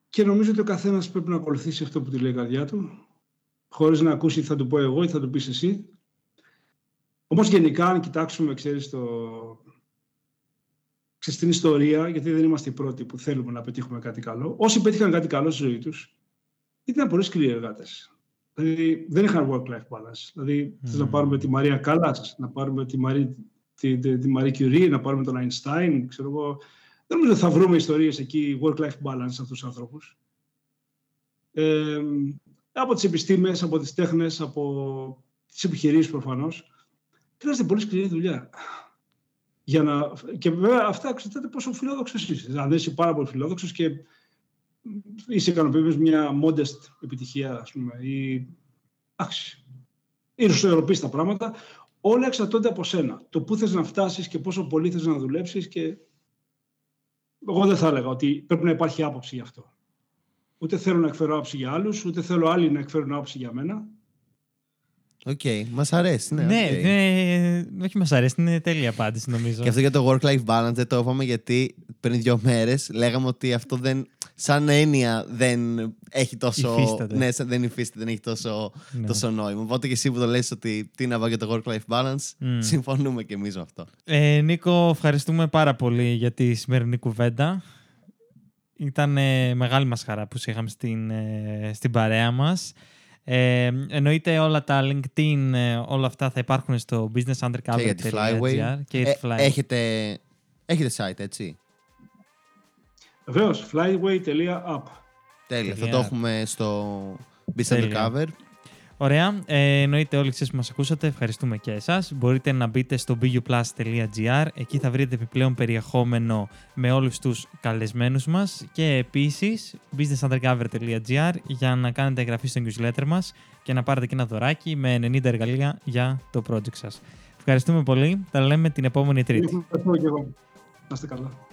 Και νομίζω ότι ο καθένας πρέπει να ακολουθήσει αυτό που του λέει η καρδιά του, χωρίς να ακούσει τι θα του πω εγώ ή θα του πεις εσύ. Όμως γενικά, αν κοιτάξουμε, ξέρεις, το... ξέρεις, την ιστορία, γιατί δεν είμαστε οι πρώτοι που θέλουμε να πετύχουμε κάτι καλό. Όσοι πέτυχαν κάτι καλό στη ζωή τους, ήταν πολύ σκληροί εργάτες. Δηλαδή δεν είχαν work-life balance. Δηλαδή, mm. να πάρουμε τη Μαρία Κάλλας, να πάρουμε τη Μαρή, τη, τη, τη Marie Curie, να πάρουμε τον Einstein, ξέρω εγώ. Δεν νομίζω ότι θα βρούμε ιστορίες εκεί work-life balance σε αυτούς τους ανθρώπους. Ε, από τις επιστήμες, από τις τέχνες, από τις επιχειρήσεις προφανώς. Χρειάζεται πολύ σκληρή δουλειά. Για να... Και βέβαια αυτά εξαρτάται πόσο φιλόδοξος είσαι. Αν δεν είσαι πάρα πολύ φιλόδοξος και είσαι ικανοποιημένος μια modest επιτυχία, ας πούμε, ή. Εντάξει. Ισορροπεί τα πράγματα. Όλα εξαρτώνται από σένα. Το πού θες να φτάσεις και πόσο πολύ θες να δουλέψεις. Και... Εγώ δεν θα έλεγα ότι πρέπει να υπάρχει άποψη γι' αυτό. Ούτε θέλω να εκφέρω άποψη για άλλους, ούτε θέλω άλλοι να εκφέρουν άποψη για μένα. OK, okay. μας αρέσει. Ναι, ναι, okay. ναι, όχι μας αρέσει, είναι τέλεια απάντηση νομίζω. Και αυτό για το work-life balance δεν το είπαμε γιατί πριν δύο μέρες λέγαμε ότι αυτό δεν σαν έννοια δεν έχει τόσο. Υφίσταται. Ναι, δεν υφίσταται, δεν έχει τόσο, ναι. τόσο νόημα. Οπότε και εσύ που το λες ότι τι να βάλω για το work-life balance, mm. συμφωνούμε και εμείς με αυτό. Ε, Νίκο, ευχαριστούμε πάρα πολύ για τη σημερινή κουβέντα. Ήταν ε, μεγάλη μας χαρά που σε είχαμε στην, ε, στην παρέα μας. Ε, εννοείται όλα τα LinkedIn, ε, όλα αυτά θα υπάρχουν στο businessundercover.gr και για τη Έχετε, έχετε site, έτσι; Βεβαίως, flyway.app. Τέλεια, θα το έχουμε στο Business Undercover. Ωραία. Ε, εννοείται όλοι εσείς που μας ακούσατε. Ευχαριστούμε και εσάς. Μπορείτε να μπείτε στο buplus.gr. Εκεί θα βρείτε επιπλέον περιεχόμενο με όλους τους καλεσμένους μας και επίσης businessundercover.gr για να κάνετε εγγραφή στο newsletter μας και να πάρετε και ένα δωράκι με 90 εργαλεία για το project σας. Ευχαριστούμε πολύ. Τα λέμε την επόμενη Τρίτη. Ευχαριστώ και εγώ. Να είστε καλά.